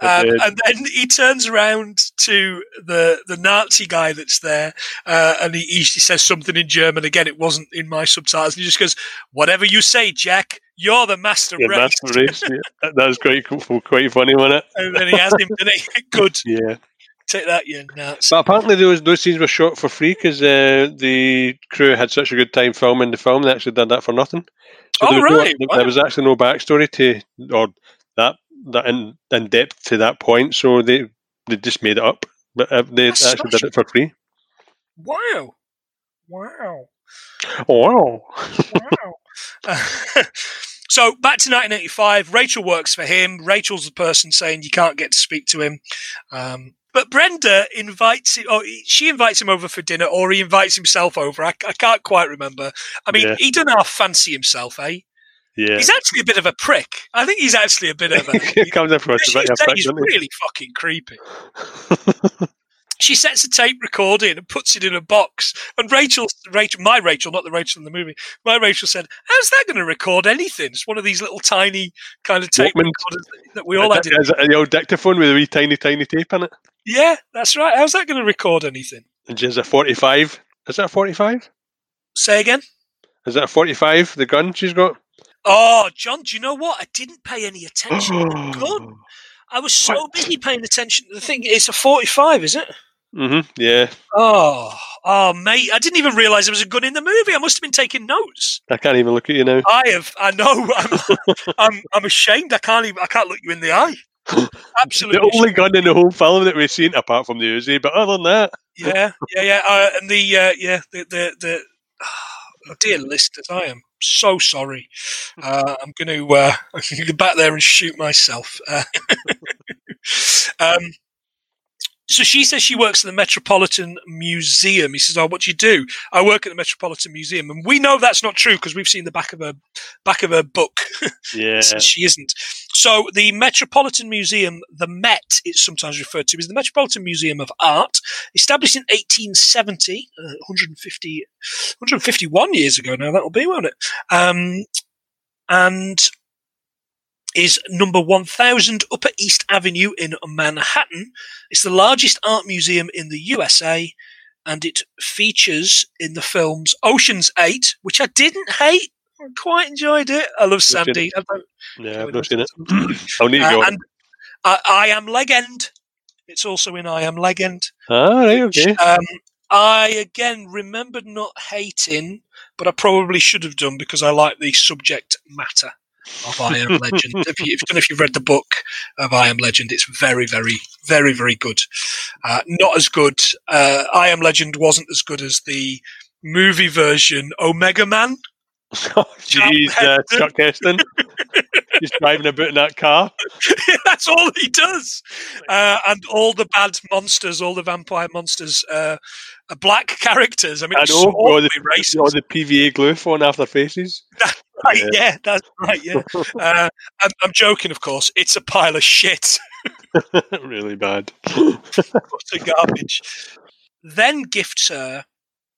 B: um, and then he turns around to the the Nazi guy that's there, uh, and he, he says something in German. Again, it wasn't in my subtitles. And he just goes, "Whatever you say, Jack, you're the master
A: yeah,
B: race."
A: that's the race. Yeah. That, that was quite cool, quite funny, wasn't it?
B: And then he has him. didn't he? (laughs) Good.
A: Yeah.
B: Take that, you nuts.
A: But apparently those those scenes were shot for free because uh, the crew had such a good time filming the film. They actually did that for nothing.
B: Oh,
A: there was no- there,
B: Wow.
A: was actually no backstory to or that that in, in depth to that point. So they they just made it up. But uh, they
B: That's
A: actually did it for free.
B: Wow. Wow.
A: Oh wow!
B: Wow. (laughs) (laughs) so back to 1985. Rachel works for him. Rachel's the person saying you can't get to speak to him. Um, but Brenda invites him, or she invites him over for dinner, or he invites himself over. I, I can't quite remember. I mean,
A: Yeah.
B: he doesn't half fancy himself, eh?
A: Yeah,
B: He's actually a bit of a prick. I think he's actually a bit of a. (laughs)
A: he comes across a
B: She
A: bit of a
B: said
A: prick,
B: he's really fucking creepy. (laughs) She sets a tape recorder in and puts it in a box. And Rachel, Rachel, my Rachel, not the Rachel in the movie, my Rachel said, "How's that going to record anything? It's one of these little tiny kind of tape
A: Walkmans.
B: recorders that we all had.
A: Is it the old dictaphone with a wee tiny, tiny tape in it?
B: Yeah, that's right. How's that going to record anything?
A: And she's a 45. Is that a 45?
B: Say again.
A: Is that a 45, the gun she's got?
B: Oh, John, do you know what? I didn't pay any attention to the gun. I was so
A: What?
B: busy paying attention to the thing. It's a forty-five, is it?
A: hmm yeah.
B: Oh, oh, mate! I didn't even realise there was a gun in the movie. I must have been taking notes.
A: I can't even look at you now.
B: I have. I know. (laughs) I'm. I'm. I'm ashamed. I can't even. I can't look you in the eye. (laughs) Absolutely.
A: The only gun in the whole film that we've seen, apart from the Uzi, but other than that,
B: Yeah. Yeah. Yeah. Uh, and the. Uh, yeah. The. The. the (sighs) oh, dear listeners, I am so sorry. (laughs) Uh, I'm going to. Uh, (laughs) I'm going to go back there and shoot myself. Uh, (laughs) um. So she says she works at the Metropolitan Museum. He says, "Oh, what do you do?" I work at the Metropolitan Museum, and we know that's not true because we've seen the back of her back of her book. (laughs)
A: yeah.
B: says she isn't. So the Metropolitan Museum, the Met, it's sometimes referred to as the Metropolitan Museum of Art, established in 1870, uh, 150, 151 years ago now. That'll be, won't it? Um, and is number 1000 Upper East Avenue in Manhattan. It's the largest art museum in the USA and it features in the films Ocean's 8, which I didn't hate. I quite enjoyed it. I love Sam
A: seen
B: Dean.
A: it. (clears throat)
B: I
A: Yeah, I've not seen it. I'll need to
B: Uh, and uh, I Am Legend. It's also in I Am Legend.
A: ah, right, okay.
B: Um, I again remembered not hating, but I probably should have done because I like the subject matter of I Am Legend. if, you, if, I don't know if you've read the book of I Am Legend, it's very, very, very, very good. Uh, not as good. Uh, I Am Legend wasn't as good as the movie version Omega Man. (laughs)
A: Oh, jeez, uh, Chuck Heston. (laughs) He's driving about in that car. (laughs)
B: That's all he does. Uh, and all the bad monsters, all the vampire monsters, uh, are black characters. I mean,
A: I know. All the, all the PVA glue off their faces. (laughs)
B: Right,
A: Yeah.
B: yeah. that's right. Yeah, uh, I'm, I'm joking, of course. It's a pile of shit, (laughs)
A: really bad.
B: utter garbage. Then gifts her.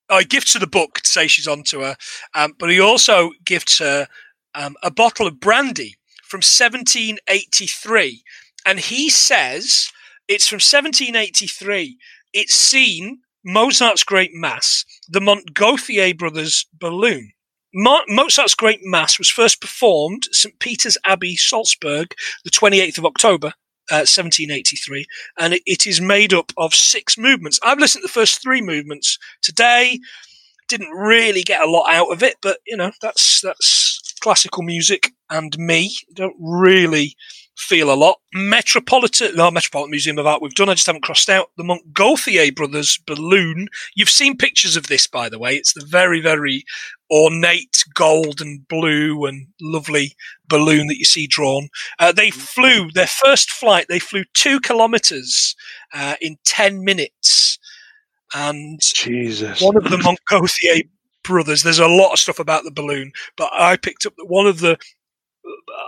B: Oh, he gifts her the book to say she's onto her, um, but he also gifts her um, a bottle of brandy from 1783, and he says it's from 1783. It's seen Mozart's Great Mass, the Montgolfier brothers balloon. Mo- Mozart's Great Mass was first performed St. Peter's Abbey, Salzburg, the 28th of October, uh, 1783, and it, it is made up of six movements. I've listened to the first three movements today. Didn't really get a lot out of it, but you know that's that's classical music and me. Don't really feel a lot. Metropolitan, no, Metropolitan Museum of Art we've done. I just haven't crossed out the Montgolfier brothers balloon. You've seen pictures of this, by the way. It's the very very ornate gold and blue and lovely balloon that you see drawn. Uh, they flew their first flight. They flew two kilometers uh, in ten minutes, and
A: Jesus.
B: one of the Montgolfier brothers. There's a lot of stuff about the balloon, but I picked up that one of the.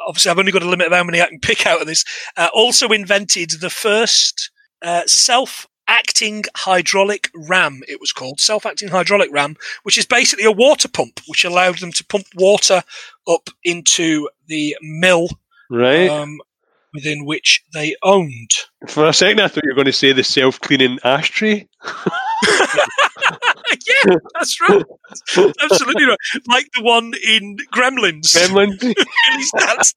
B: Obviously, I've only got a limit of how many I can pick out of this. Uh, also invented the first uh, self-acting hydraulic ram. It was called self-acting hydraulic ram, which is basically a water pump, which allowed them to pump water up into the mill
A: right.
B: um, within which they owned.
A: For a second, I thought you were going to say the self-cleaning ashtray. (laughs) (laughs) (laughs)
B: yeah, that's right. That's (laughs) absolutely right. Like the one in Gremlins.
A: Gremlins.
B: Really stands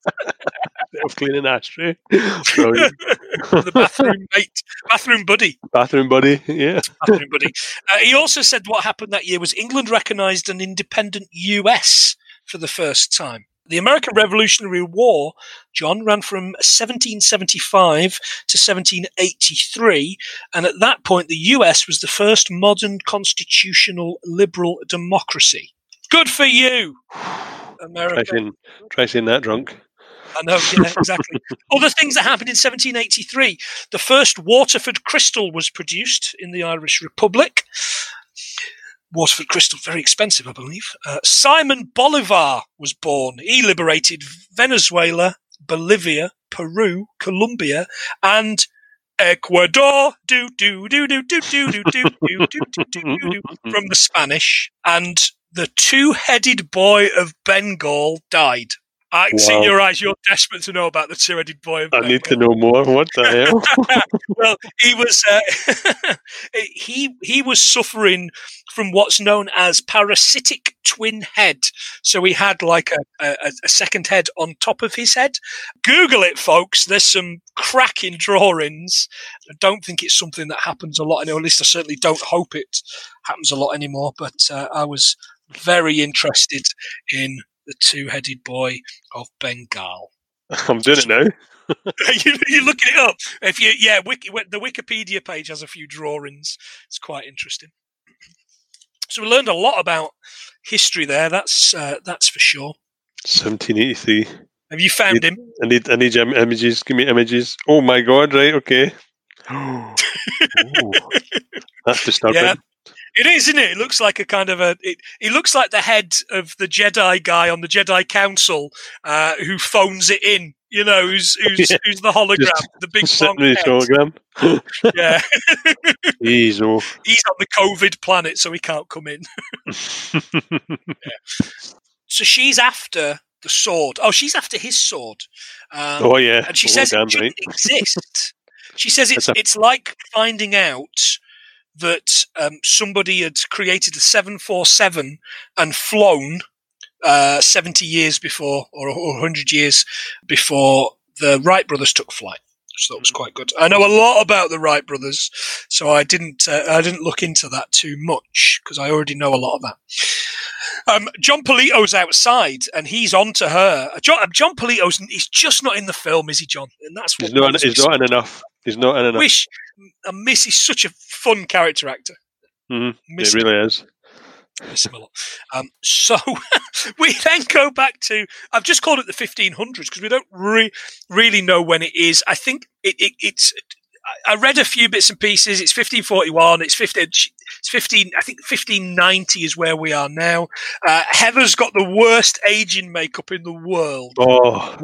A: self-cleaning ashtray.
B: The bathroom mate, bathroom buddy,
A: Bathroom buddy. Yeah.
B: bathroom buddy. Uh, he also said what happened that year was England recognised an independent US for the first time. The American Revolutionary War, John, ran from 1775 to 1783, and at that point, the US was the first modern constitutional liberal democracy. Good for you, America.
A: saying, try saying that drunk.
B: I know, yeah, exactly. (laughs) Other things that happened in 1783. The first Waterford crystal was produced in the Irish Republic. Waterford crystal, very expensive, I believe. Uh, Simon Bolivar was born. He liberated Venezuela, Bolivia, Peru, Colombia, and Ecuador. Do do do do do do do do do do do do from the Spanish. And the two-headed boy of Bengal died. I can see in your eyes. You're desperate to know about the two-headed boy
A: I need to know more. What the hell? (laughs) (laughs)
B: well, he was uh, (laughs) he he was suffering from what's known as parasitic twin head. So he had like a, a, a second head on top of his head. Google it, folks. There's some cracking drawings. I don't think it's something that happens a lot, or at least I certainly don't hope it happens a lot anymore. But uh, I was very interested in the two-headed boy of Bengal. (laughs)
A: I'm doing it now. (laughs)
B: you, you're looking it up. If you, yeah, Wiki, the Wikipedia page has a few drawings. It's quite interesting. So we learned a lot about history there. That's uh, that's for sure.
A: 1783.
B: Have you found him?
A: I need, I need images. Give me images. Oh my god! Right. Okay. (gasps) That's disturbing.
B: Yeah. It is, isn't it? It looks like a kind of a. It, it looks like the head of the Jedi guy on the Jedi Council uh, who phones it in. You know, who's who's, (laughs)
A: Yeah.
B: who's the hologram,
A: Just
B: the big long
A: hologram. (laughs)
B: Yeah, (laughs)
A: he's off.
B: he's on the COVID planet, so he can't come in. So she's after the sword. Oh, she's after his sword. Um,
A: oh yeah,
B: and she
A: oh,
B: says it shouldn't exist. She says it's
A: a-
B: it's like finding out that um, somebody had created a seven four seven and flown uh, seventy years before or, or hundred years before the Wright brothers took flight. So that was quite good. I know a lot about the Wright brothers, so I didn't uh, I didn't look into that too much because I already know a lot of that. Um, Jon Polito's outside and he's on to her. John, Jon Polito's he's just not in the film, is he, John? And that's what
A: He's not. He's not in enough. He's not in enough.
B: Wish I miss. He's such a fun character actor.
A: Mhm. It really is.
B: miss him a lot. Um, so (laughs) we then go back to. I've just called it the 1500s because we don't re- really know when it is. I think it, it, it's. I read a few bits and pieces. It's 1541. It's 15. It's 15. I think 1590 is where we are now. Uh, Heather's got the worst aging makeup in the world,
A: Oh,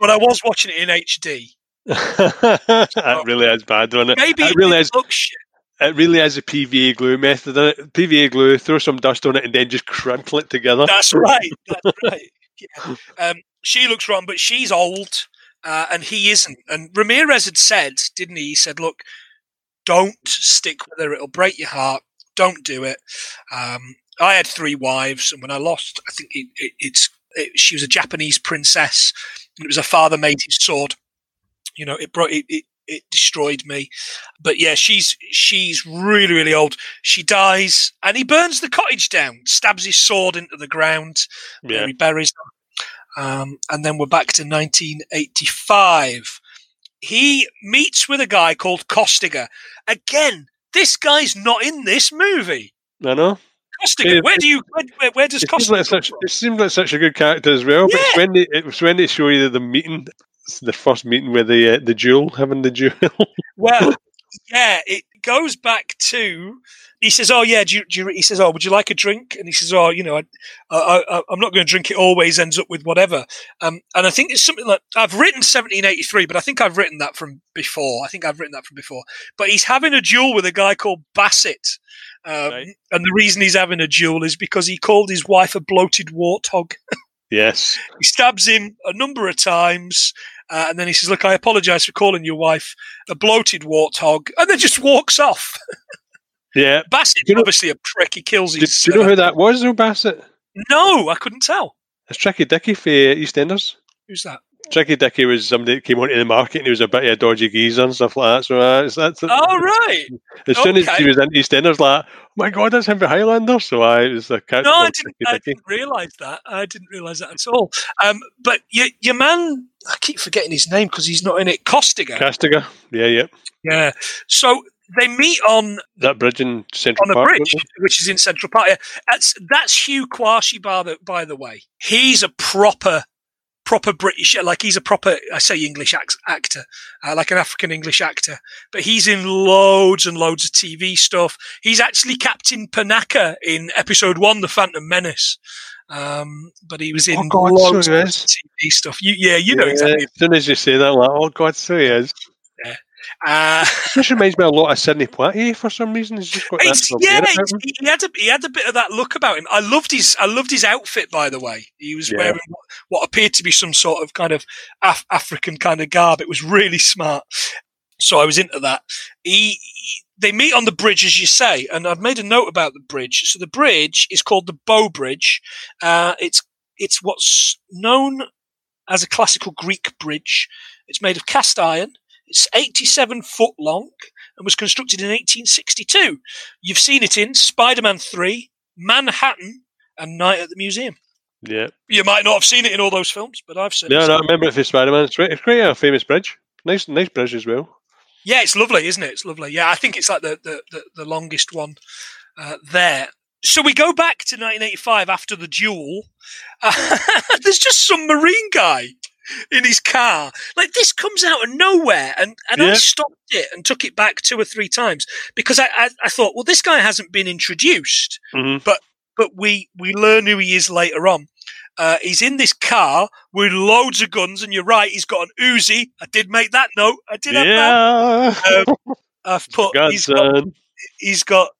B: but I was watching it in HD. (laughs)
A: that really is bad, doesn't it?
B: Maybe
A: it really
B: didn't
A: is.
B: look shit.
A: It really is a PVA glue method. PVA glue, throw some dust on it, and then just crinkle it together.
B: That's (laughs) right. That's right. Yeah. Um, she looks wrong, but she's old, uh, and he isn't. And Ramirez had said, didn't he? He said, "Look, don't stick with her; it'll break your heart. Don't do it." Um, I had three wives, and when I lost, I think it, it, it's it, she was a Japanese princess, and it was her father made his sword. You know, it brought it. it it destroyed me, but yeah, she's she's really really old. She dies, and he burns the cottage down, stabs his sword into the ground,
A: Yeah.
B: Mary buries them. Um, and then we're back to 1985. He meets with a guy called Costiga. Again, this guy's not in this movie.
A: I know.
B: Costiga,
A: Yeah,
B: where do you where, where, where does
A: It seems,
B: Costiga
A: like such, it seems like such a good character as well. But it's when they, it was when they show you the meeting, the first meeting with the uh, the duel, having the duel. (laughs)
B: Well, yeah, it goes back to. He says, "Oh yeah," do you, do you, he says, "Oh, would you like a drink?" And he says, "Oh, you know, I, I, I'm not going to drink. It always ends up with whatever." Um, and I think it's something like I've written 1783, but I think I've written that from before. I think I've written that from before. But he's having a duel with a guy called Bassett, um,
A: Right.
B: and the reason he's having a duel is because he called his wife a bloated warthog. (laughs)
A: yes.
B: He stabs him a number of times, uh, and then he says, "Look, I apologise for calling your wife a bloated warthog," and then just walks off. (laughs)
A: Yeah.
B: Bassett's
A: You know-
B: obviously a prick. He kills
A: Do, do you know
B: uh,
A: who that was, though, Bassett?
B: no, I couldn't tell.
A: It's Tricky Dicky for EastEnders.
B: Who's that?
A: Tricky Dicky was somebody that came onto the market and he was a bit of a dodgy geezer and stuff like that. So uh, it's, that's
B: Oh right.
A: as soon as he was in EastEnders, like, oh my god, that's him for Highlander. So I was a character
B: No, I didn't.
A: Tricky
B: I
A: Dicky.
B: didn't realise that. I didn't realise that at all. Um, but your your man, I keep forgetting his name because he's not in it. Costiga.
A: Castiga. Yeah, yeah.
B: yeah. So they meet on
A: That bridge in Central
B: on a
A: Park.
B: bridge,
A: wasn't
B: which is in Central Park. Yeah. That's that's Hugh by the by the way. He's a proper proper British, like he's a proper I say English act, actor, uh, like an African English actor. But he's in loads and loads of TV stuff. He's actually Captain Panaka in Episode One, The Phantom Menace. Um, but he was in
A: Oh, God,
B: loads
A: he
B: of. TV stuff. You, yeah, you know
A: Yeah,
B: exactly.
A: As soon as you say that, I'm like, oh god, so he is.
B: Uh,
A: This reminds me a lot of Sidney Poitier for some reason. He's just got that
B: It's,
A: sort of
B: yeah,
A: air about
B: it's-
A: him.
B: he, he had a he had a bit of that look about him. I loved his I loved his outfit. By the way, he was
A: Yeah.
B: wearing what, what appeared to be some sort of kind of Af- African kind of garb. It was really smart. So I was into that. He, he- they meet on the bridge, as you say, and I've made a note about the bridge. So the bridge is called the Bow Bridge. Uh, it's it's what's known as a classical Greek bridge. It's made of cast iron. It's 87 foot long and was constructed in 1862. You've seen it in Spider Man 3, Manhattan, and Night at the Museum.
A: Yeah.
B: You might not have seen it in all those films, but I've seen
A: No,
B: it.
A: no, I remember it for Spider Man. It's, it's quite a famous bridge. Nice, nice bridge as well.
B: Yeah, it's lovely, isn't it? It's lovely. Yeah, I think it's like the, the, the, the longest one uh, there. So we go back to 1985 after the duel. Uh, (laughs) there's just some Marine guy in his car. Like this comes out of nowhere, and, and I stopped it and took it back two or three times because I, I, I thought, well, this guy hasn't been introduced.
A: hmm
B: but we we learn who he is later on. Uh, he's in this car with loads of guns, and you're right, he's got an Uzi. I did make that note. I did have that.
A: Yeah.
B: Um, I've put he's got he's got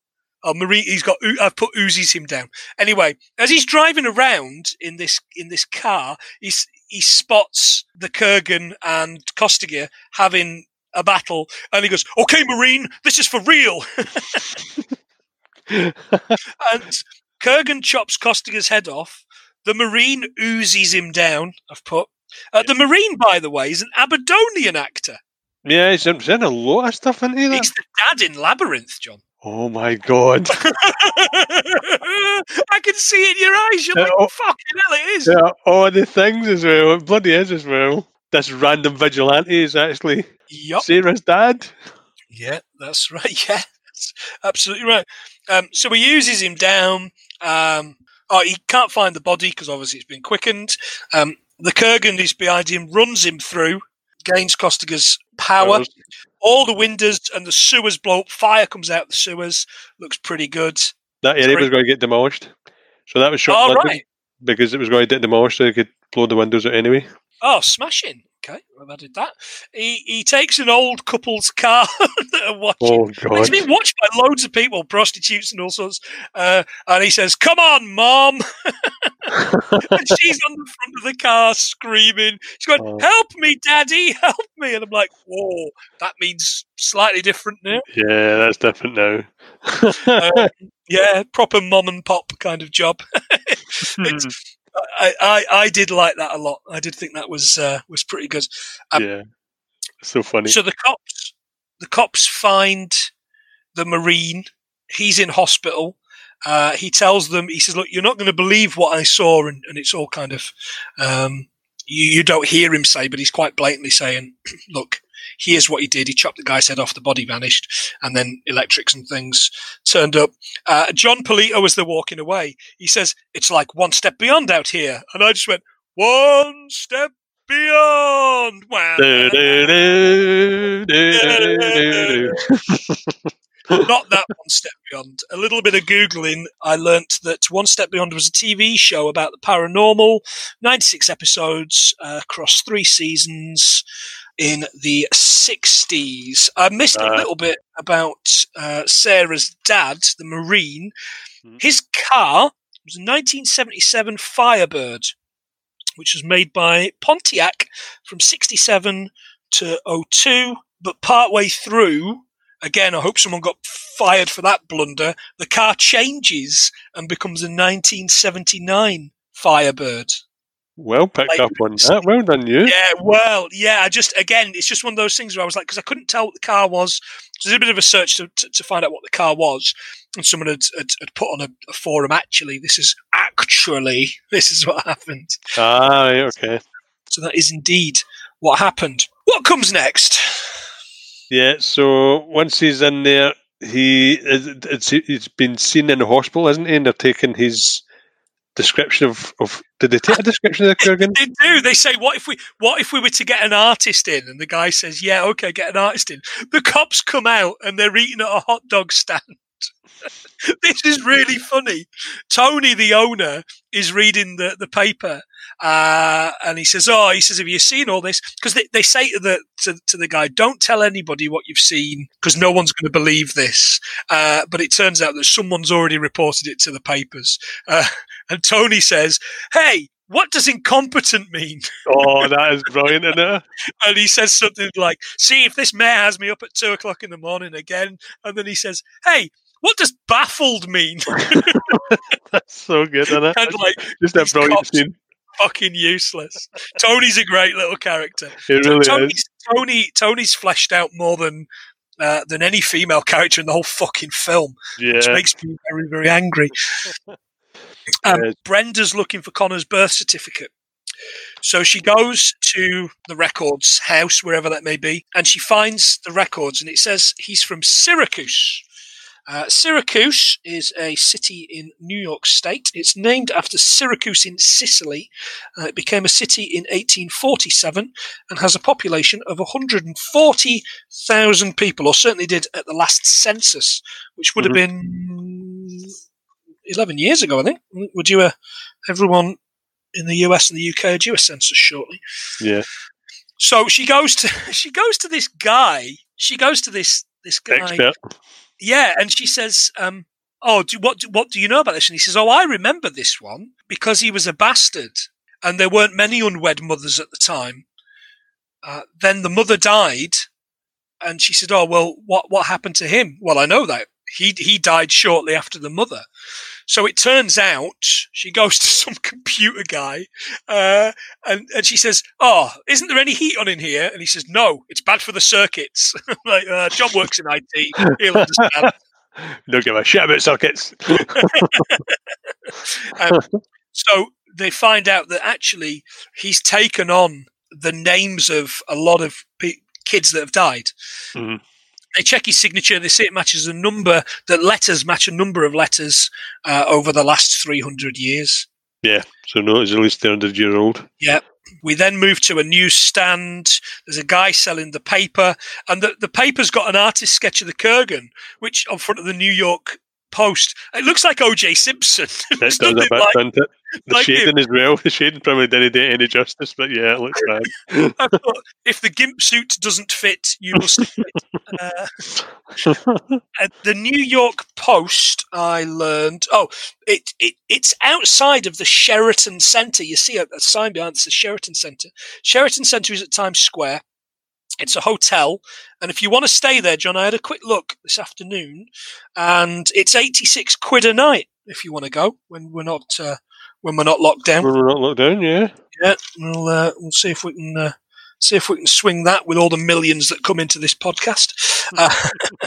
B: Oh, Marine, he's got. I've put Uzis him down. Anyway, as he's driving around in this in this car, he's he spots the Kurgan and Costiga having a battle, and he goes, "Okay, Marine, this is for real." (laughs) and Kurgan chops Costiga's head off. The Marine oozes him down. I've put. Uh, the Marine, by the way, is an Aberdonian actor.
A: Yeah, he's in, a lot of stuff, isn't he?
B: He's the dad in Labyrinth, John.
A: Oh my god! (laughs)
B: I can see it in your eyes. You're
A: Yeah,
B: like,
A: oh.
B: fucking hell, it is.
A: yeah, all the things as well. It bloody is as well. This random vigilante is actually
B: Yup.
A: Sarah's dad.
B: Yeah, that's (laughs) right. Yeah, that's absolutely right. Um, so he uses him down. Um, oh, he can't find the body because obviously it's been quickened. Um, the Kurgan is behind him, runs him through, gains Costiga's power. All the windows and the sewers blow up. Fire comes out the sewers. Looks pretty good.
A: That area was going to get demolished. So that was shot
B: All right.
A: because it was going to get demolished so they could blow the windows out anyway.
B: Oh, smashing. Okay, I've added that. He he takes an old couple's (laughs) car that are watching.
A: Oh
B: It's been watched by loads of people, prostitutes and all sorts. Uh, and he says, "Come on, mom!" (laughs) and she's on the front of the car screaming. She's going,
A: Oh.
B: "Help me, daddy! (laughs) Help me!" And I'm like, "Whoa, that means slightly different now."
A: Yeah, that's different now.
B: Uh, yeah, proper mom and pop kind of job. It's- I, I I did like that a lot. I did think that was uh, was pretty good. um,
A: yeah. So funny.
B: So the cops, the cops find the marine. He's in hospital. Uh, he tells them, he says, "Look, you're not going to believe what I saw," and, and it's all kind of um, you, you don't hear him say, but he's quite blatantly saying, (clears throat) "Look, here's what he did. He chopped the guy's head off. The body vanished, and then electrics and things turned up." Uh, Jon Polito, as they're walking away, he says, "It's like one step beyond out here," and I just went, "One step." Beyond, wow! Not that one step beyond. A little bit of googling, I learnt that One Step Beyond was a TV show about the paranormal, 96 episodes uh, across three seasons in the 60s. I missed a
A: Uh.
B: little bit about uh, Sarah's dad, the Marine.
A: Hmm.
B: His car was a 1977 Firebird, which was made by Pontiac from 67 to 02, but partway through, again, I hope someone got fired for that blunder. The car changes and becomes a 1979 Firebird.
A: Well picked
B: Like-
A: up on that. Well done, you.
B: Yeah, well, yeah. I just again, it's just one of those things where I was like, because I couldn't tell what the car was. So I did a bit of a search to, to, to find out what the car was, and someone had, had, had put on a, a forum. Actually, this is actually this is what happened.
A: Ah, okay.
B: So that is indeed what happened. What comes next?
A: Yeah, so once he's in there, he it's, he's been seen in the hospital, isn't he? And they're taking his description of, of did they take a description of the Kurgan? (laughs)
B: They do. They say, "What if we? What if we were to get an artist in?" And the guy says, "Yeah, okay, get an artist in." The cops come out and they're eating at a hot dog stand. (laughs) this is really funny. Tony, the owner, is reading the the paper, uh, and he says, "Oh, he says, have you seen all this?" Because they, they say to the to, to the guy, "Don't tell anybody what you've seen, because no one's going to believe this." Uh, but it turns out that someone's already reported it to the papers, uh, (laughs) and Tony says, "Hey." What does incompetent mean?
A: Oh, that is brilliant, isn't it? (laughs)
B: And he says something like, "See if this mayor has me up at two o'clock in the morning again." And then he says, "Hey, what does baffled mean?" (laughs)
A: That's so good, isn't it?
B: and like,
A: Just a brilliant
B: cops-
A: scene.
B: Fucking useless. Tony's a great little character.
A: It really is.
B: Tony's, Tony, Tony's fleshed out more than uh, than any female character in the whole fucking film,
A: yeah.
B: which makes me very, very angry. (laughs) Um. Brenda's looking for Connor's birth certificate. So she goes to the records house, wherever that may be, and she finds the records, and it says he's from Syracuse. Uh, Syracuse is a city in New York State. It's named after Syracuse in Sicily. Uh, it became a city in 1847 and has a population of 140,000 people, or certainly did at the last census, which would have been 11 years ago, I think. Would you, a, everyone in the US and the UK do a census shortly.
A: Yeah.
B: So she goes to (laughs) she goes to this guy. She goes to this this guy.
A: Expert.
B: Yeah, and she says, um, "Oh, do, what what do you know about this?" And he says, "Oh, I remember this one because he was a bastard, and there weren't many unwed mothers at the time. Uh, then the mother died, and she said, "Oh, well, what what happened to him?" Well, I know that he he died shortly after the mother. So it turns out she goes to (laughs) some computer guy, uh, and and she says, "Oh, isn't there any heat on in here?" And he says, "No, it's bad for the circuits." (laughs) like uh, John works in IT, he'll understand. (laughs)
A: Don't give a shit about circuits.
B: um, so they find out that actually he's taken on the names of a lot of pe- kids that have died.
A: Mhm.
B: They check his signature. They see it matches a number that letters match a number of letters uh, over the last 300 years.
A: Yeah, so no, it's at least 300 year old. Yeah.
B: We then move to a newsstand. There's a guy selling the paper, and the, the paper's got an artist sketch of the Kurgan, which on front of the New York Post. It looks like O.J. Simpson. (laughs) It
A: does a bit,
B: like-
A: doesn't it? The
B: like him.
A: shading as well. The shading probably didn't do any justice, but yeah, it looks (laughs) bad.
B: Thought, if the gimp suit doesn't fit, you must fit. Uh, at the New York Post, I learned. Oh, it, it it's outside of the Sheraton Centre. You see a, a sign behind it says Sheraton Centre. Sheraton Centre is at Times Square. It's a hotel, and if you want to stay there, John, I had a quick look this afternoon, and it's eighty six quid a night if you want to go when we're not uh, when we're not locked down.
A: When we're not locked down, yeah.
B: Yeah, we'll uh, we'll see if we can uh, see if we can swing that with all the millions that come into this podcast. (laughs) Uh, (laughs)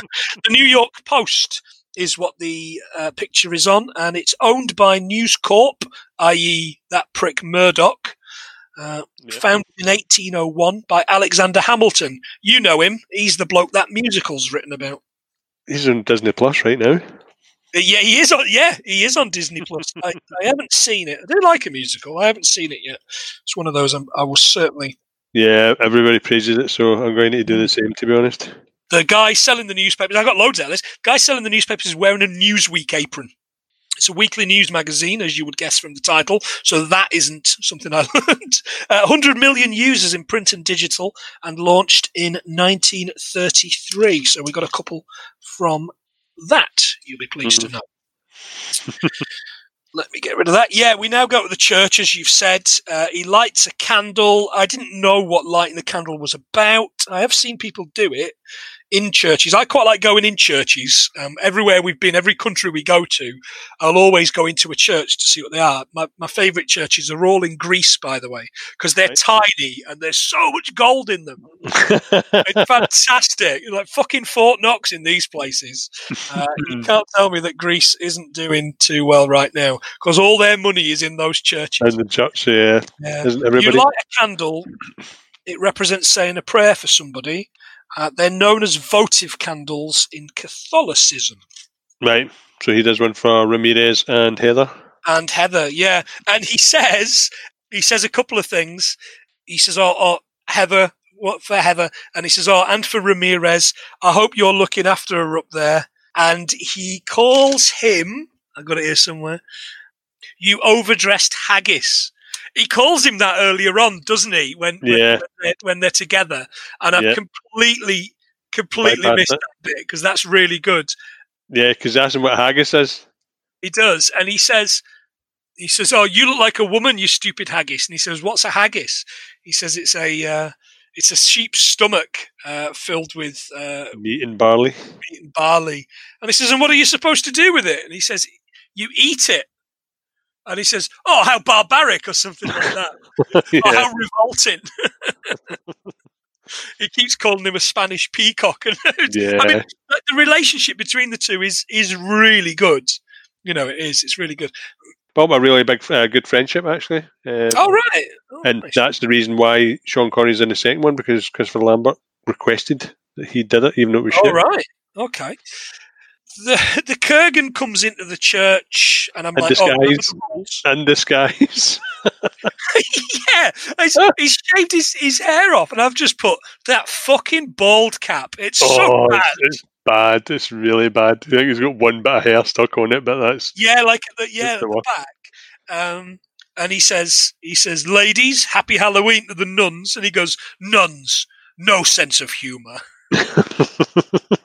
B: the New York Post is what the uh, picture is on, and it's owned by News Corp, i.e., that prick Murdoch. Uh,
A: Yeah.
B: Founded in 1801 by Alexander Hamilton. You know him. He's the bloke that musical's written about.
A: He's on Disney Plus right now.
B: Uh, Yeah, he is on. Yeah, he is on Disney Plus. I, I haven't seen it. I do like a musical. I haven't seen it yet. It's one of those I'm, I will certainly
A: Yeah, everybody praises it, so I'm going to do the same, to be honest.
B: the guy selling the newspapers, I got loads out of this. Guy selling the newspapers is wearing a Newsweek apron. It's a weekly news magazine, as you would guess from the title. So that isn't something I (laughs) learned. Uh, 100 million users in print and digital, and launched in 1933. So we got a couple from that. You'll be pleased to know. Let me get rid of that. Yeah, we now go to the church, as you've said. Uh, he lights a candle. I didn't know what lighting the candle was about. I have seen people do it in churches. I quite like going in churches. Um, everywhere we've been, every country we go to, I'll always go into a church to see what they are. My, my favourite churches are all in Greece, by the way, because they're
A: Right.
B: tiny and there's so much gold in them. It's (laughs) fantastic. You're like fucking Fort Knox in these places. Uh, you (laughs) can't tell me that Greece isn't doing too well right now because all their money is in those churches.
A: In the church, yeah.
B: Yeah.
A: Isn't
B: You light a candle, it represents saying a prayer for somebody. Uh, they're known as votive candles in Catholicism.
A: Right. So he does one for Ramirez and Heather.
B: And Heather, yeah. And he says, he says a couple of things. He says, oh, oh Heather, what for Heather? And he says, oh, and for Ramirez, I hope you're looking after her up there. And he calls him, I've got it here somewhere, you overdressed haggis. He calls him that earlier on, doesn't he? When when,
A: Yeah.
B: when, they're, when they're together, and I've
A: Yeah.
B: completely, completely missed that bit because that's really good.
A: Yeah, because that's what haggis is.
B: He does, and he says, he says, "Oh, you look like a woman, you stupid haggis." And he says, "What's a haggis?" He says, "It's a uh, it's a sheep's stomach uh, filled with uh,
A: Meat and barley.
B: meat and barley." And he says, "And what are you supposed to do with it?" And he says, "You eat it." And he says, "Oh, how barbaric," or something like that. (laughs) Oh,
A: yeah.
B: how revolting! (laughs) he keeps calling him a Spanish peacock, (laughs) and
A: yeah.
B: I mean, the relationship between the two is is really good. You know, it is. It's really good.
A: Built a really big, uh, good friendship, actually. Um,
B: Oh right, oh,
A: and
B: nice.
A: that's the reason why Sean Connery's in the second one because Christopher Lambert requested that he did it, even though it was
B: All
A: shit.
B: right. Okay. The the Kurgan comes into the church, and I'm
A: In
B: like, oh,
A: disguise.
B: rules?
A: In disguise. (laughs) (laughs)
B: yeah, he's, he's shaved his, his hair off, and I've just put that fucking bald cap. It's so
A: oh,
B: bad.
A: it's, it's bad. It's really bad. I think he's got one bit of hair stuck on it, but that's
B: Yeah, like the, yeah,
A: the
B: the back. Um, and he says, he says, ladies, happy Halloween to the nuns, and he goes, nuns, no sense of humour. (laughs)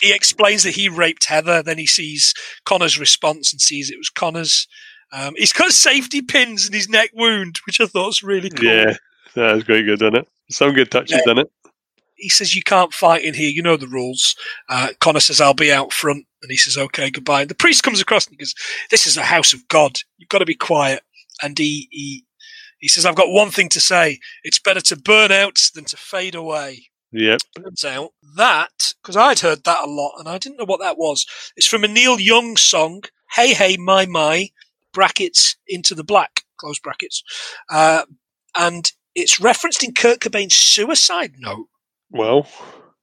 B: he explains that he raped Heather. Then he sees Connor's response and sees it was Connor's. Um, he's got safety pins in his neck wound, which I thought was really cool.
A: Yeah, that was quite good, isn't it? Some good touches
B: Yeah.
A: in it.
B: He says, You can't fight in here. You know the rules. Uh, Connor says, I'll be out front. And he says, Okay, goodbye. And the priest comes across and he goes, This is a house of God. You've got to be quiet. And he, he, he says, I've got one thing to say. It's better to burn out than to fade away.
A: Yep.
B: turns out that because I'd heard that a lot and I didn't know what that was. It's from a Neil Young song, "Hey Hey My My," brackets into the black close brackets, uh, and it's referenced in Kurt Cobain's suicide note,
A: Well,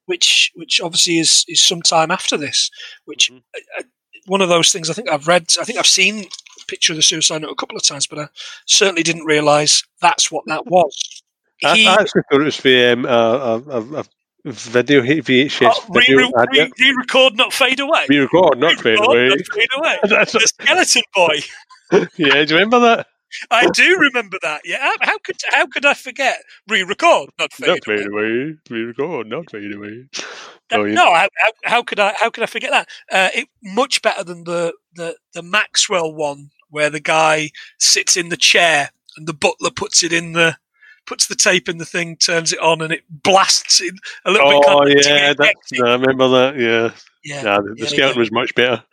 B: which which obviously is is some time after this. Which
A: Mhm.
B: uh, uh, one of those things I think I've read. I think I've seen a picture of the suicide note a couple of times, but I certainly didn't realise that's what that was.
A: I,
B: He-
A: I actually thought it was the um, a, a, a, a video VHS
B: Oh,
A: video
B: re, re, re-record, not fade away.
A: Re-record, not fade
B: Re-record,
A: away.
B: not fade away. The skeleton boy. (laughs)
A: yeah, do you remember that?
B: I do remember that. Yeah. How, could how could I forget? Re-record, not fade
A: Not
B: away.
A: fade away. Re-record, not fade away.
B: That-
A: Oh, yeah.
B: No, how, how, how could I how could I forget that? Uh, it much better than the, the the Maxell one where the guy sits in the chair and the butler puts it in the puts the tape in the thing, turns it on, and it blasts in a little bit.
A: Oh, yeah, no, I remember that, yeah.
B: yeah.
A: Nah, the, the
B: yeah,
A: skeleton
B: yeah.
A: was much better.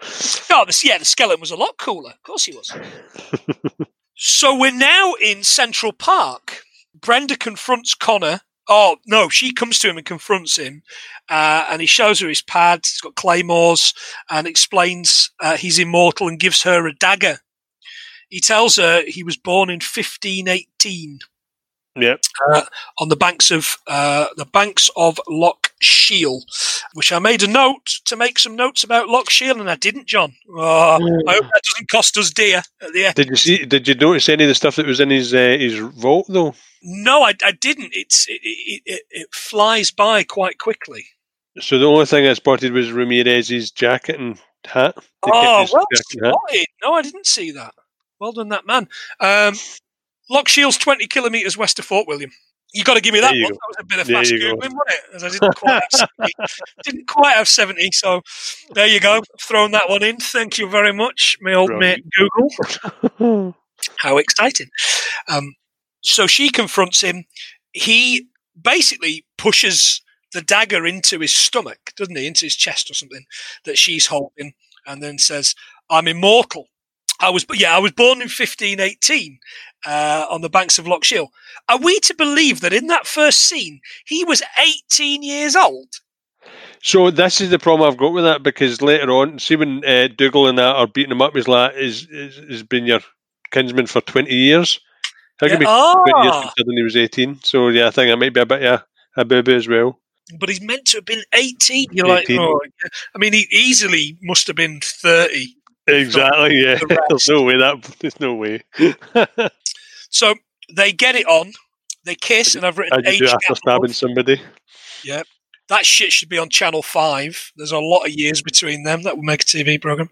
B: No, the, yeah, the skeleton was a lot cooler. Of course he was. (laughs) so we're now in Central Park. Brenda confronts Connor. Oh, no, she comes to him and confronts him. Uh, and he shows her his pad. He's got claymores and explains uh, he's immortal and gives her a dagger. He tells her he was born in 1518
A: Yep.
B: on the banks of uh, the banks of Loch Shiel, which I made a note to make some notes about Loch Shiel, and I didn't, John. Oh, I hope that doesn't cost us dear at the end.
A: Did you see? Did you notice any of the stuff that was in his uh, his vault though?
B: No, I, I didn't. It's it, it, it, it flies by quite quickly.
A: So the only thing I spotted was Ramirez's jacket and hat. They
B: Oh, well
A: jacket and hat.
B: spotted. No, I didn't see that. Well done, that man. Um, Loch Shiel's twenty kilometres west of Fort William. You got to give me that one.
A: go.
B: That was a bit of
A: There
B: fast googling, wasn't it? As I didn't quite have 70. (laughs) didn't quite have seventy. So there you go. Thrown that one in. Thank you very much, my old mate Google. (laughs) How exciting! Um, so she confronts him. He basically pushes the dagger into his stomach, doesn't he? Into his chest or something that she's holding, and then says, "I'm immortal." I was, yeah, I was born in 1518 uh, on the banks of Loch Shiel. Are we to believe that in that first scene he was 18 years old?
A: So this is the problem I've got with that because later on, see when uh, Dougal and that are beating him up, he's like, "Is is has been your kinsman for twenty years?" How can
B: Yeah,
A: be twenty years
B: ah,
A: considering he was eighteen? So yeah, I think I might be a bit yeah, a boo boo as well.
B: but he's meant to have been 18. You're like, oh. I mean, he easily must have been 30.
A: Exactly. Yeah.
B: the
A: There's no way that. There's no way. (laughs)
B: So they get it on. They kiss, and I've written
A: How'd you after stabbing somebody?
B: That shit should be on Channel 5. There's a lot of years between them. That would make a TV program.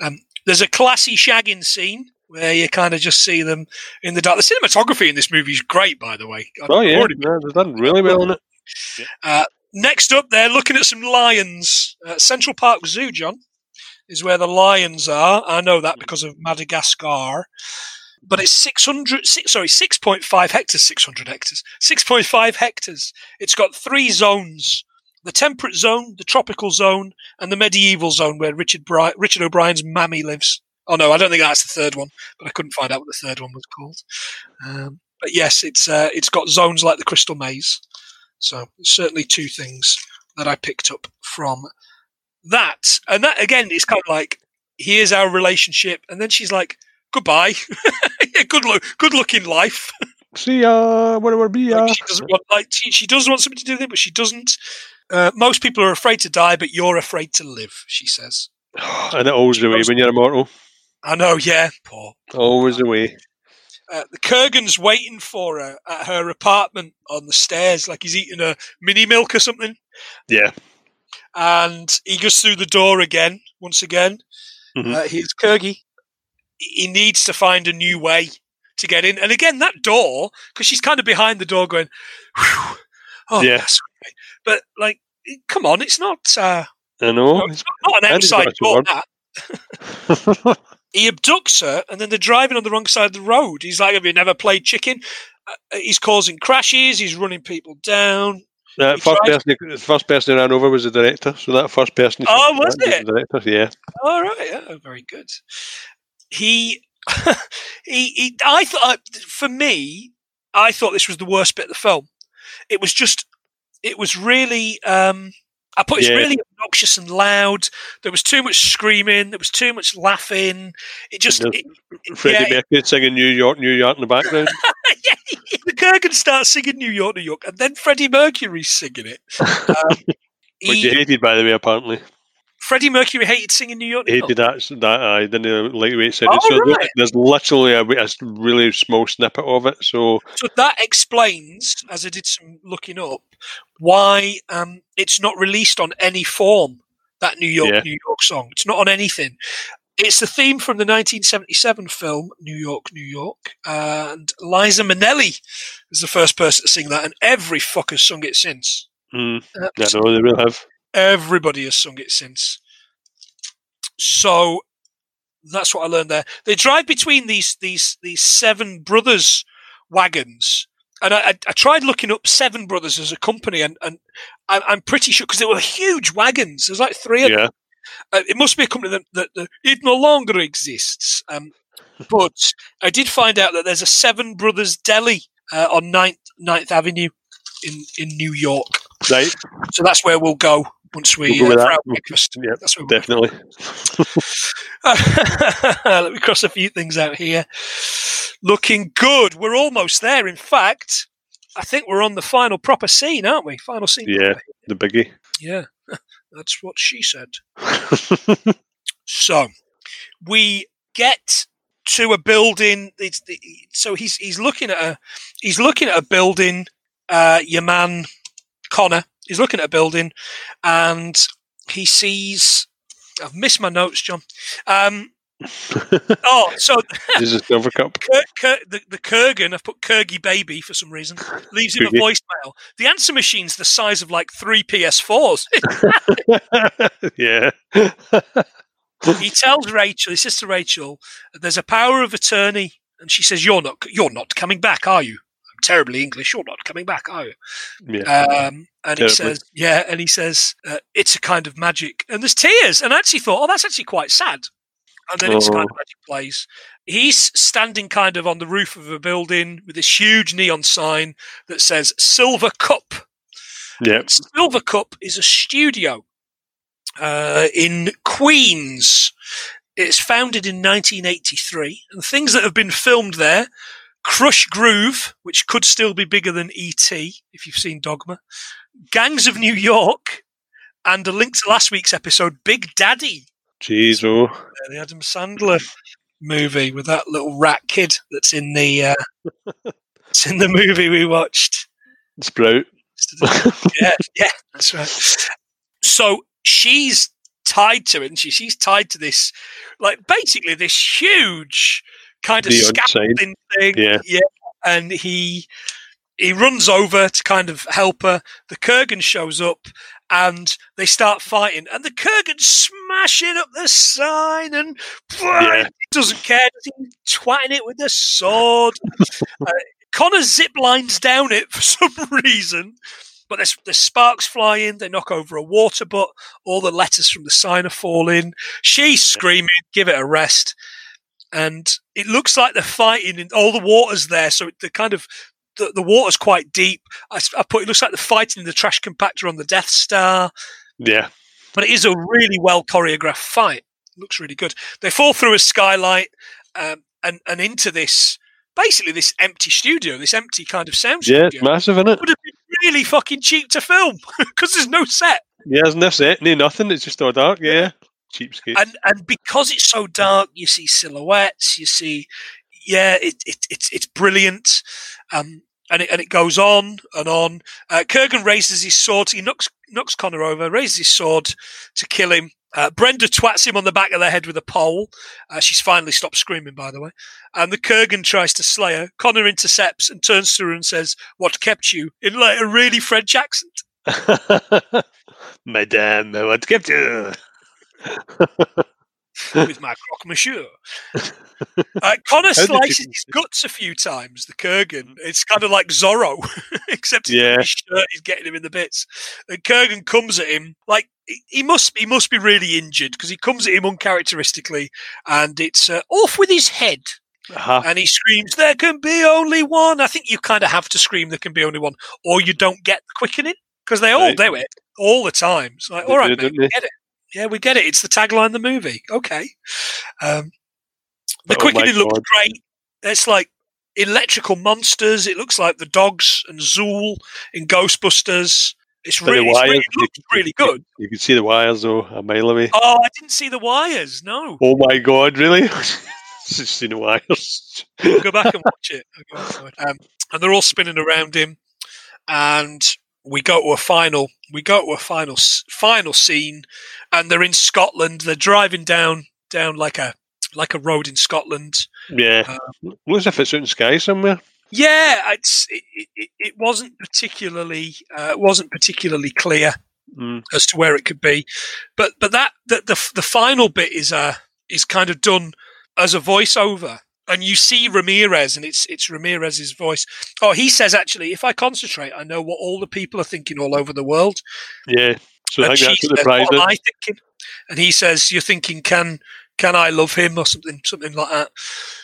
B: Um, there's a classy shagging scene where you kind of just see them in the dark. The cinematography in this movie is great, by the way. I've
A: Oh yeah,
B: already-
A: yeah they've done really well on it.
B: Next up, they're looking at some lions. Uh, Central Park Zoo, John, is where the lions are. I know that because of Madagascar. But it's 600, six, sorry, 6.5 hectares, 600 hectares, 6.5 hectares. It's got three zones the temperate zone, the tropical zone, and the medieval zone where Richard, Bri- Richard O'Brien's mammy lives. Oh, no, I don't think that's the third one, but I couldn't find out what the third one was called. Um, but yes, it's, uh, it's got zones like the Crystal Maze. So certainly two things that I picked up from that. And that again is kind of like, here's our relationship. And then she's like, goodbye. (laughs) yeah, good look, good luck in life.
A: See ya, whatever be ya.
B: Like, she doesn't want, like she, she does want something to do with it, but she doesn't. Uh, most people are afraid to die, but you're afraid to live. She says. (sighs)
A: And it always the way when you're immortal.
B: I know, yeah, poor.
A: Always the way.
B: Uh, the Kurgan's waiting for her at her apartment on the stairs, like he's eating a mini milk or something.
A: Yeah.
B: And he goes through the door again. Once again,
A: Mhm.
B: uh, here's Kurgi. He needs to find a new way to get in, and again that door because she's kind of behind the door, going, Whew. "Oh,
A: Yeah.
B: But like, come on, it's not. Uh,
A: I know.
B: No, it's not an
A: he's got
B: outside door. That (laughs) he abducts her, and then they're driving on the wrong side of the road. He's like, "Have you never played chicken?" Uh, he's causing crashes. He's running people down.
A: That first
B: drives-
A: person, the first person he ran over was the director. So that first person.
B: Oh, was it?
A: The director, yeah.
B: All right, yeah, very good. He, (laughs) he, he. I thought, for me, I thought this was the worst bit of the film. It was just, it was really. um I put it's
A: Yeah.
B: really obnoxious and loud. There was too much screaming. There was too much laughing. It just, it-
A: Freddie
B: yeah,
A: Mercury singing New York, New York in the background. (laughs)
B: yeah, Kurgan starts singing New York, New York, and then Freddie Mercury's singing it. (laughs) Um,
A: Which
B: he-
A: hated, by the way, apparently.
B: Freddie Mercury hated singing New York, New York.
A: Hated that. That I didn't like the way it said
B: Oh,
A: it. So there-
B: right.
A: there's literally a, a really small snippet of it. So
B: So that explains, as I did some looking up, why um, it's not released on any form. That New York,
A: Yeah.
B: New York song. It's not on anything. It's the theme from the 1977 film New York, New York, and Liza Minnelli is the first person to sing that, and every fucker's sung it since.
A: mm,
B: Uh,
A: I know they will have.
B: Everybody has sung it since. So that's what I learned there. They drive between these these these seven brothers wagons, and I, I, tried looking up Seven Brothers as a company, and and I, I'm pretty sure because they were huge wagons. There's like three of them.
A: Yeah.
B: Uh, it must be a company that, that, that it no longer exists. Um, but I did find out that there's a Seven Brothers deli uh, on 9th, 9th Avenue in in New York.
A: Right.
B: So that's where we'll go once we
A: We'll go
B: uh, for our breakfast.
A: Yep,
B: That's where we'll
A: Definitely. (laughs)
B: Let me cross a few things out here. Looking good. We're almost there. In fact, I think we're on the final proper scene, aren't we? Final scene.
A: Yeah. The biggie.
B: Yeah. (laughs) That's what she said. (laughs) So we get to a building. It's the, so he's he's looking at a he's looking at a building. Uh, your man Connor is looking at a building, and he sees. I've missed my notes, John. Um, oh, so
A: this (laughs) is Silvercup.
B: Kur- Kur- the, the Kurgan, I've put Kurgi Baby for some reason, leaves him a voicemail. The answer machine's the size of like three PS4s. (laughs)
A: yeah.
B: he tells Rachel, he says to Rachel, "There's a power of attorney," and she says, "You're not, you're not coming back, are you?" I'm terribly English. You're not coming back, are you?
A: yeah.
B: Um, and he says, "Yeah," and he says, uh, "It's a kind of magic." And there's tears, and I actually thought, "Oh, that's actually quite sad." And then it's kind of
A: Oh.
B: magic plays. He's standing kind of on the roof of a building with this huge neon sign that says "Silvercup."
A: yeah.
B: Silvercup is a studio uh, in Queens. It's founded in 1983, and things that have been filmed there: Krush Groove, which could still be bigger than ET if you've seen Dogma, Gangs of New York, and a link to last week's episode, Big Daddy,
A: Jeez, oh.
B: the Adam Sandler movie with that little rat kid that's in the uh, (laughs) it's in the movie we watched.
A: Sprout. (laughs)
B: yeah, yeah, that's right. So she's tied to it, and she, she's tied to this, like basically this huge kind of scaffolding thing.
A: Yeah.
B: and he he runs over to kind of help her. The Kurgan shows up, and they start fighting, and the Kurgan's smashing up the sign, and
A: Yeah.
B: he doesn't care. He's twatting it with the sword. (laughs) uh, Connor zip lines down it for (laughs) some reason. But there's, there's sparks flying. They knock over a water butt. All the letters from the sign are falling. She's screaming, "Give it a rest!" And it looks like they're fighting, and all the water's there. So the kind of the, the water's quite deep. I put it looks like they're fighting in the trash compactor on the Death Star.
A: Yeah.
B: But it is a really well choreographed fight. looks really good. They fall through a skylight um, and and into this basically this empty studio, this empty kind of sound
A: Yeah,
B: studio.
A: it's massive, isn't it?
B: would have been really fucking cheap to film (laughs) because there's no set.
A: Yeah, there's no set, no nothing. It's just all dark. Yeah. Cheapskate.
B: And and because it's so dark, you see silhouettes, you see, yeah, it, it it's it's brilliant. Um, and it, and it goes on and on. Uh, Kurgan raises his sword. He knocks knocks Connor over, raises his sword to kill him. Uh, Brenda twats him on the back of the head with a pole. Uh, she's finally stopped screaming, by the way. And the Kurgan tries to slay her. Connor intercepts and turns to her and says, "What kept you?" in like a really French accent. (laughs)
A: Madame, what kept you. (laughs)
B: with my croque monsieur. (laughs) Uh, Connor
A: you-
B: slices his guts a few times. The Kurgan. It's kind of like Zorro, (laughs) except
A: Yeah.
B: his shirt is getting him in the bits. And Kurgan comes at him like he- must. He must be really injured because he comes at him uncharacteristically, and it's uh, off with his head.
A: Uh-huh.
B: And he screams, "There can be only one." I think you kind of have to scream, "There can be only one," or you don't get the quickening because they all
A: Right.
B: do it all the time. It's like, all right, mate,
A: don't
B: we
A: they?
B: get it. Yeah, we get it. It's the tagline of the movie. Okay. Um, the
A: Oh
B: quickening looks great. It's like electrical monsters. It looks like the dogs and Zuul in Ghostbusters. It's
A: But
B: really, it's really, it looks
A: you-
B: really good.
A: You can see the wires though a mile away.
B: Oh, I didn't see the wires. No,
A: Oh my god, really? (laughs) Just seen the wires.
B: Go back and watch it. I'll go back and watch it. Um, and they're all spinning around him, and we go to a final. We go to a final final scene, and they're in Scotland. They're driving down down like a like a road in Scotland.
A: yeah. Looks as if it's in Skye somewhere.
B: Yeah, it's it, it, it wasn't particularly uh, it wasn't particularly clear
A: Mm.
B: as to where it could be, but but that the the, the final bit is uh is kind of done as a voiceover, and you see Ramirez, and it's it's Ramirez's voice. Oh, he says actually, if I concentrate, I know what all the people are thinking all over the world.
A: Yeah. So I
B: and
A: think
B: she
A: that's
B: says, what am. I thinking? And he says, "You're thinking, can can I love him or something, something like that?"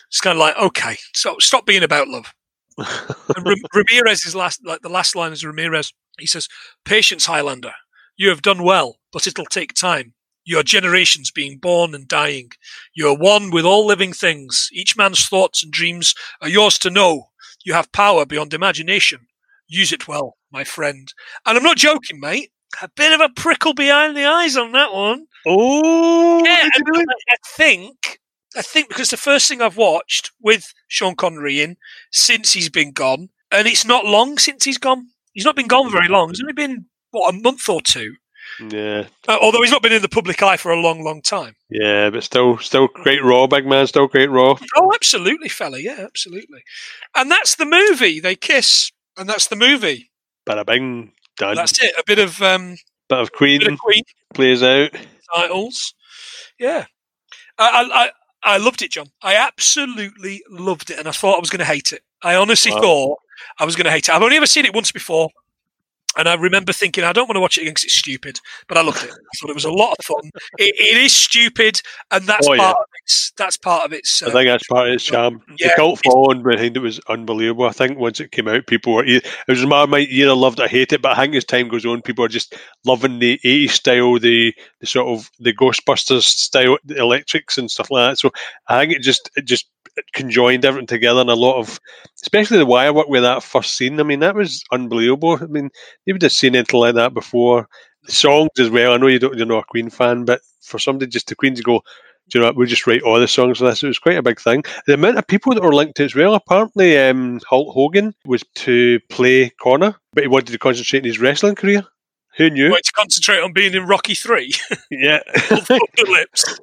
B: It's kind of like, okay, so stop being about love. And Ram- (laughs) Ramirez's last, like the last line is Ramirez. He says, "Patience, Highlander. You have done well, but it'll take time. Your generations being born and dying. You are one with all living things. Each man's thoughts and dreams are yours to know. You have power beyond imagination. Use it well, my friend." And I'm not joking, mate. A bit of a prickle behind the eyes on that one.
A: oh,
B: Yeah,
A: did you
B: and
A: really?
B: I, I think I think because the first thing I've watched with Sean Connery in since he's been gone, and it's not long since he's gone. He's not been gone very long. It's only been what a month or two.
A: Yeah,
B: Uh, although he's not been in the public eye for a long, long time.
A: yeah, but still, still great raw, big man. Still great raw.
B: Oh, absolutely, fella. Yeah, absolutely. And that's the movie. They kiss, and that's the movie.
A: Bada bing, done.
B: That's it. A bit of um,
A: Bit of Queen
B: bit of Queen
A: plays out.
B: titles. Yeah, I, I, I, loved it, John. I absolutely loved it, and I thought I was going to hate it. I honestly
A: Wow.
B: thought I was going to hate it. I've only ever seen it once before, and I remember thinking I don't want to watch it again because it's stupid. But I loved it. I thought it was a lot of fun. It, it is stupid, and that's
A: Oh, yeah.
B: part of its. That's part of its.
A: I
B: Uh,
A: think that's part of its charm.
B: yeah,
A: the cult following behind it was unbelievable. I think once it came out, people were. It was my might either loved it or hate it, but I think as time goes on, people are just loving the 80s style, the the sort of the Ghostbusters style, the electrics and stuff like that. So I think it just it just conjoined everything together, and a lot of, especially the wire work with that first scene. I mean, that was unbelievable. I mean, you would have seen anything like that before. The songs as well. I know you don't, you're not a Queen fan, but for somebody just the Queen to go, do you know we'll just write all the songs for this. It was quite a big thing. The amount of people that were linked to it as well. Apparently, um, Hulk Hogan was to play Connor, but he wanted to concentrate in his wrestling career. Who knew?
B: wanted to concentrate on being in Rocky Three. (laughs)
A: Yeah.
B: Lips.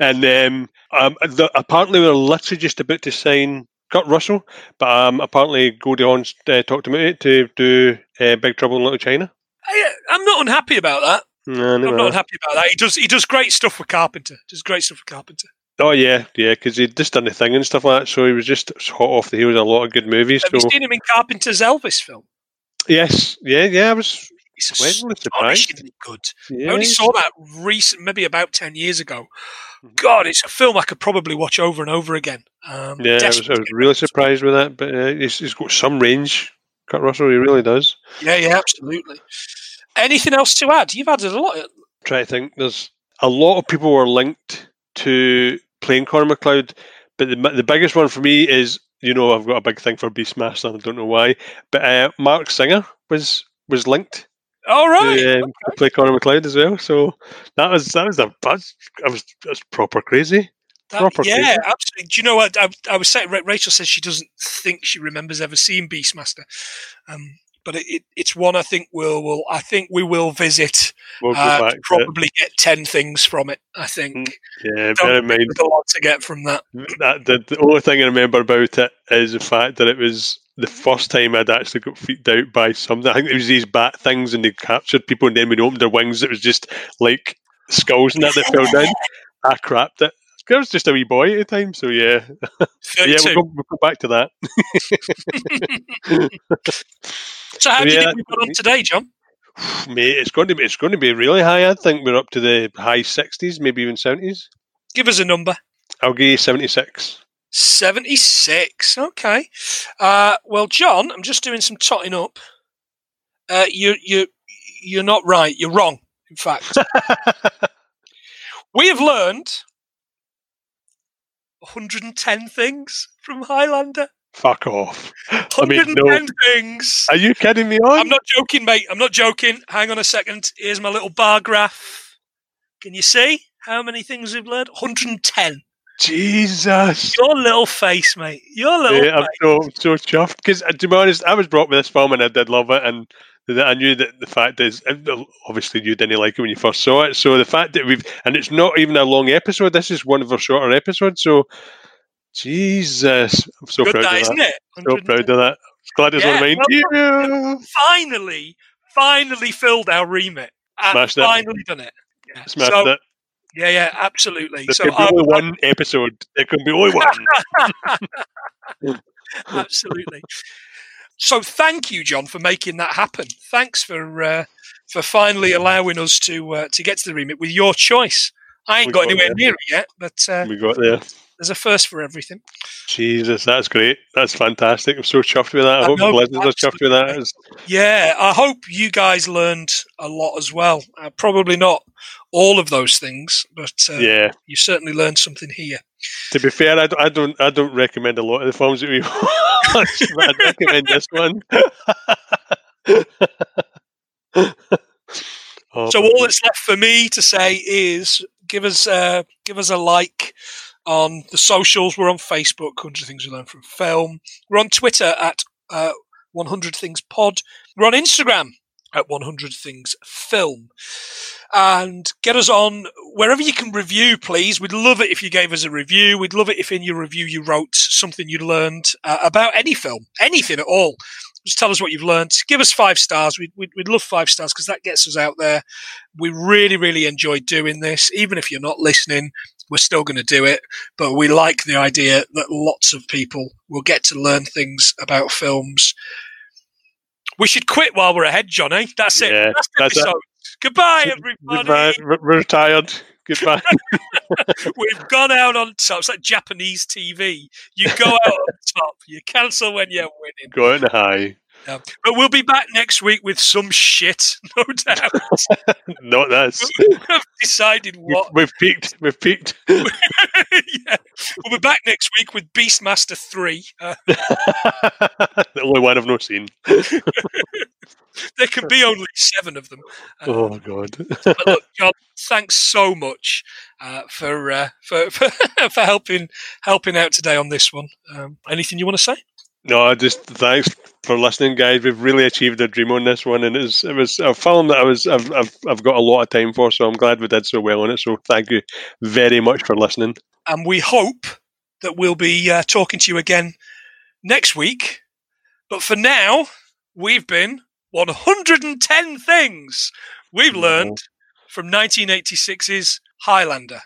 A: and um, um, the, apparently, we're literally just about to sign Kurt Russell, but um, apparently, Goldie uh, talked him into to do uh, Big Trouble in Little China.
B: I, I'm not unhappy about that.
A: No,
B: I'm not unhappy about that. He does. He does great stuff with Carpenter. Does great stuff with Carpenter.
A: Oh yeah, yeah, because he'd just done the thing and stuff like that, so he was just hot off the heels of a lot of good movies.
B: Have
A: So
B: you seen him in Carpenter's Elvis film?
A: yes, yeah, yeah, I was
B: He's
A: surprised.
B: astonishingly good.
A: Yeah,
B: I only saw that recent, maybe about ten years ago.
A: Mhm.
B: God, it's a film I could probably watch over and over again. Um,
A: Yeah, I was, I was really
B: back to it.
A: surprised with that, but uh, he's, he's got some range. Kurt Russell, he really does.
B: Yeah, yeah, absolutely. Anything else to add? You've added a lot.
A: Try to think. There's a lot of people were linked to playing Connor MacLeod, but the the biggest one for me is you know I've got a big thing for Beastmaster. I don't know why, but uh, Marc Singer was was linked
B: All right.
A: to, um, to play Connor MacLeod as well. So that was that was a buzz. I was that's proper crazy.
B: That-
A: proper
B: yeah,
A: crazy.
B: absolutely. Do you know what? I, I was saying, Rachel says she doesn't think she remembers ever seeing Beastmaster. Um, but it, it, it's one I think we'll, will I think we will visit.
A: We'll
B: Uh,
A: back. to it.
B: probably get 10 things from it, I think.
A: Mm, Yeah,
B: Don't
A: bear in mind
B: a lot to get from that.
A: that the, the only thing I remember about it is the fact that it was the first time I'd actually got freaked out by something. I think it was these bat things and they captured people and then when they opened their wings it was just like skulls and that that fell down. I crapped it. I was just a wee boy at the time, so yeah. yeah, we'll go, we'll go back to that. (laughs)
B: so how do you think we got on today, John? (sighs)
A: Mate, it's going to be it's going to be really high. I think we're up to the high sixties, maybe even seventies.
B: Give us a number.
A: I'll give you seventy six.
B: 76. Okay. Uh, well, John, I'm just doing some totting up. Uh, you, you, you're not right. You're wrong, in fact. (laughs) we have learned 110 things from Highlander.
A: Fuck off. I mean,
B: 110
A: no.
B: things.
A: Are you kidding me on?
B: I'm not joking, mate. I'm not joking. Hang on a second. Here's my little bar graph. Can you see how many things we've learned? 110.
A: Jesus.
B: Your little face, mate. Your little
A: Yeah, I'm so so chuffed because uh, to be honest, I was brought with this film and I did love it, and I knew that the fact is, obviously you didn't like it when you first saw it. So the fact that we've and it's not even a long episode. This is one of our shorter episodes. So Jesus, I'm so
B: Good
A: proud
B: that,
A: of
B: isn't
A: that.
B: it?
A: So proud of that. Glad it's
B: Yeah,
A: of mine. Yeah.
B: finally, finally filled our remit. And
A: Smashed it.
B: finally done it. Yeah.
A: Smashed
B: so,
A: it.
B: Yeah, yeah, absolutely.
A: There
B: so
A: can be
B: um,
A: only one episode. There can be only one. (laughs)
B: absolutely. So thank you, John, for making that happen. Thanks for uh, for finally allowing us to uh, to get to the remit with your choice. I ain't got
A: got
B: anywhere
A: there.
B: near it yet, but uh,
A: we got there.
B: there's a first for everything.
A: Jesus, that's great. That's fantastic. I'm so chuffed with that. I,
B: I
A: hope
B: know,
A: the listeners are chuffed with that.
B: Yeah, I hope you guys learned a lot as well. Uh, probably not all of those things, but uh,
A: yeah.
B: you certainly learned something here.
A: To be fair, I don't, I don't, I don't recommend a lot of the films that we (laughs) watch, but I'd recommend this one. (laughs) oh,
B: So all that's left for me to say is give us uh, give us a like on the socials. We're on Facebook, 100 Things We Learn from Film. We're on Twitter at uh, 100 Things Pod. We're on Instagram at 100 Things Film. And get us on wherever you can review, please. We'd love it if you gave us a review. We'd love it if in your review you wrote something you learned uh, about any film, anything at all. Just tell us what you've learned. Give us five stars. We'd, we'd, we'd love five stars because that gets us out there. We really, really enjoy doing this. Even if you're not listening, we're still going to do it. But we like the idea that lots of people will get to learn things about films. We should quit while we're ahead, Johnny. That's it.
A: Yeah, that's it.
B: episode. Goodbye, everybody.
A: Goodbye. We're retired. Goodbye. (laughs) (laughs)
B: We've gone out on top. It's like Japanese TV. You go out on top. You cancel when you're winning.
A: Going out
B: But we'll be back next week with some shit, (laughs) no doubt. (laughs)
A: Not this. (laughs)
B: We've decided
A: We've,
B: what.
A: we've peaked. We've peaked.
B: yeah. We'll be back next week with Beastmaster 3. Uh,
A: the only one I've not seen.
B: there can be only seven of them. Uh,
A: Oh God.
B: But look, John, thanks so much uh, for, uh, for for for helping helping out today on this one. Um, anything you want to say?
A: No, just thanks for listening, guys. We've really achieved a dream on this one, and it was it was a film that I was I've I've, I've got a lot of time for, so I'm glad we did so well on it. So thank you very much for listening.
B: And we hope that we'll be uh, talking to you again next week. But for now, we've been 110 things we've learned from 1986's Highlander.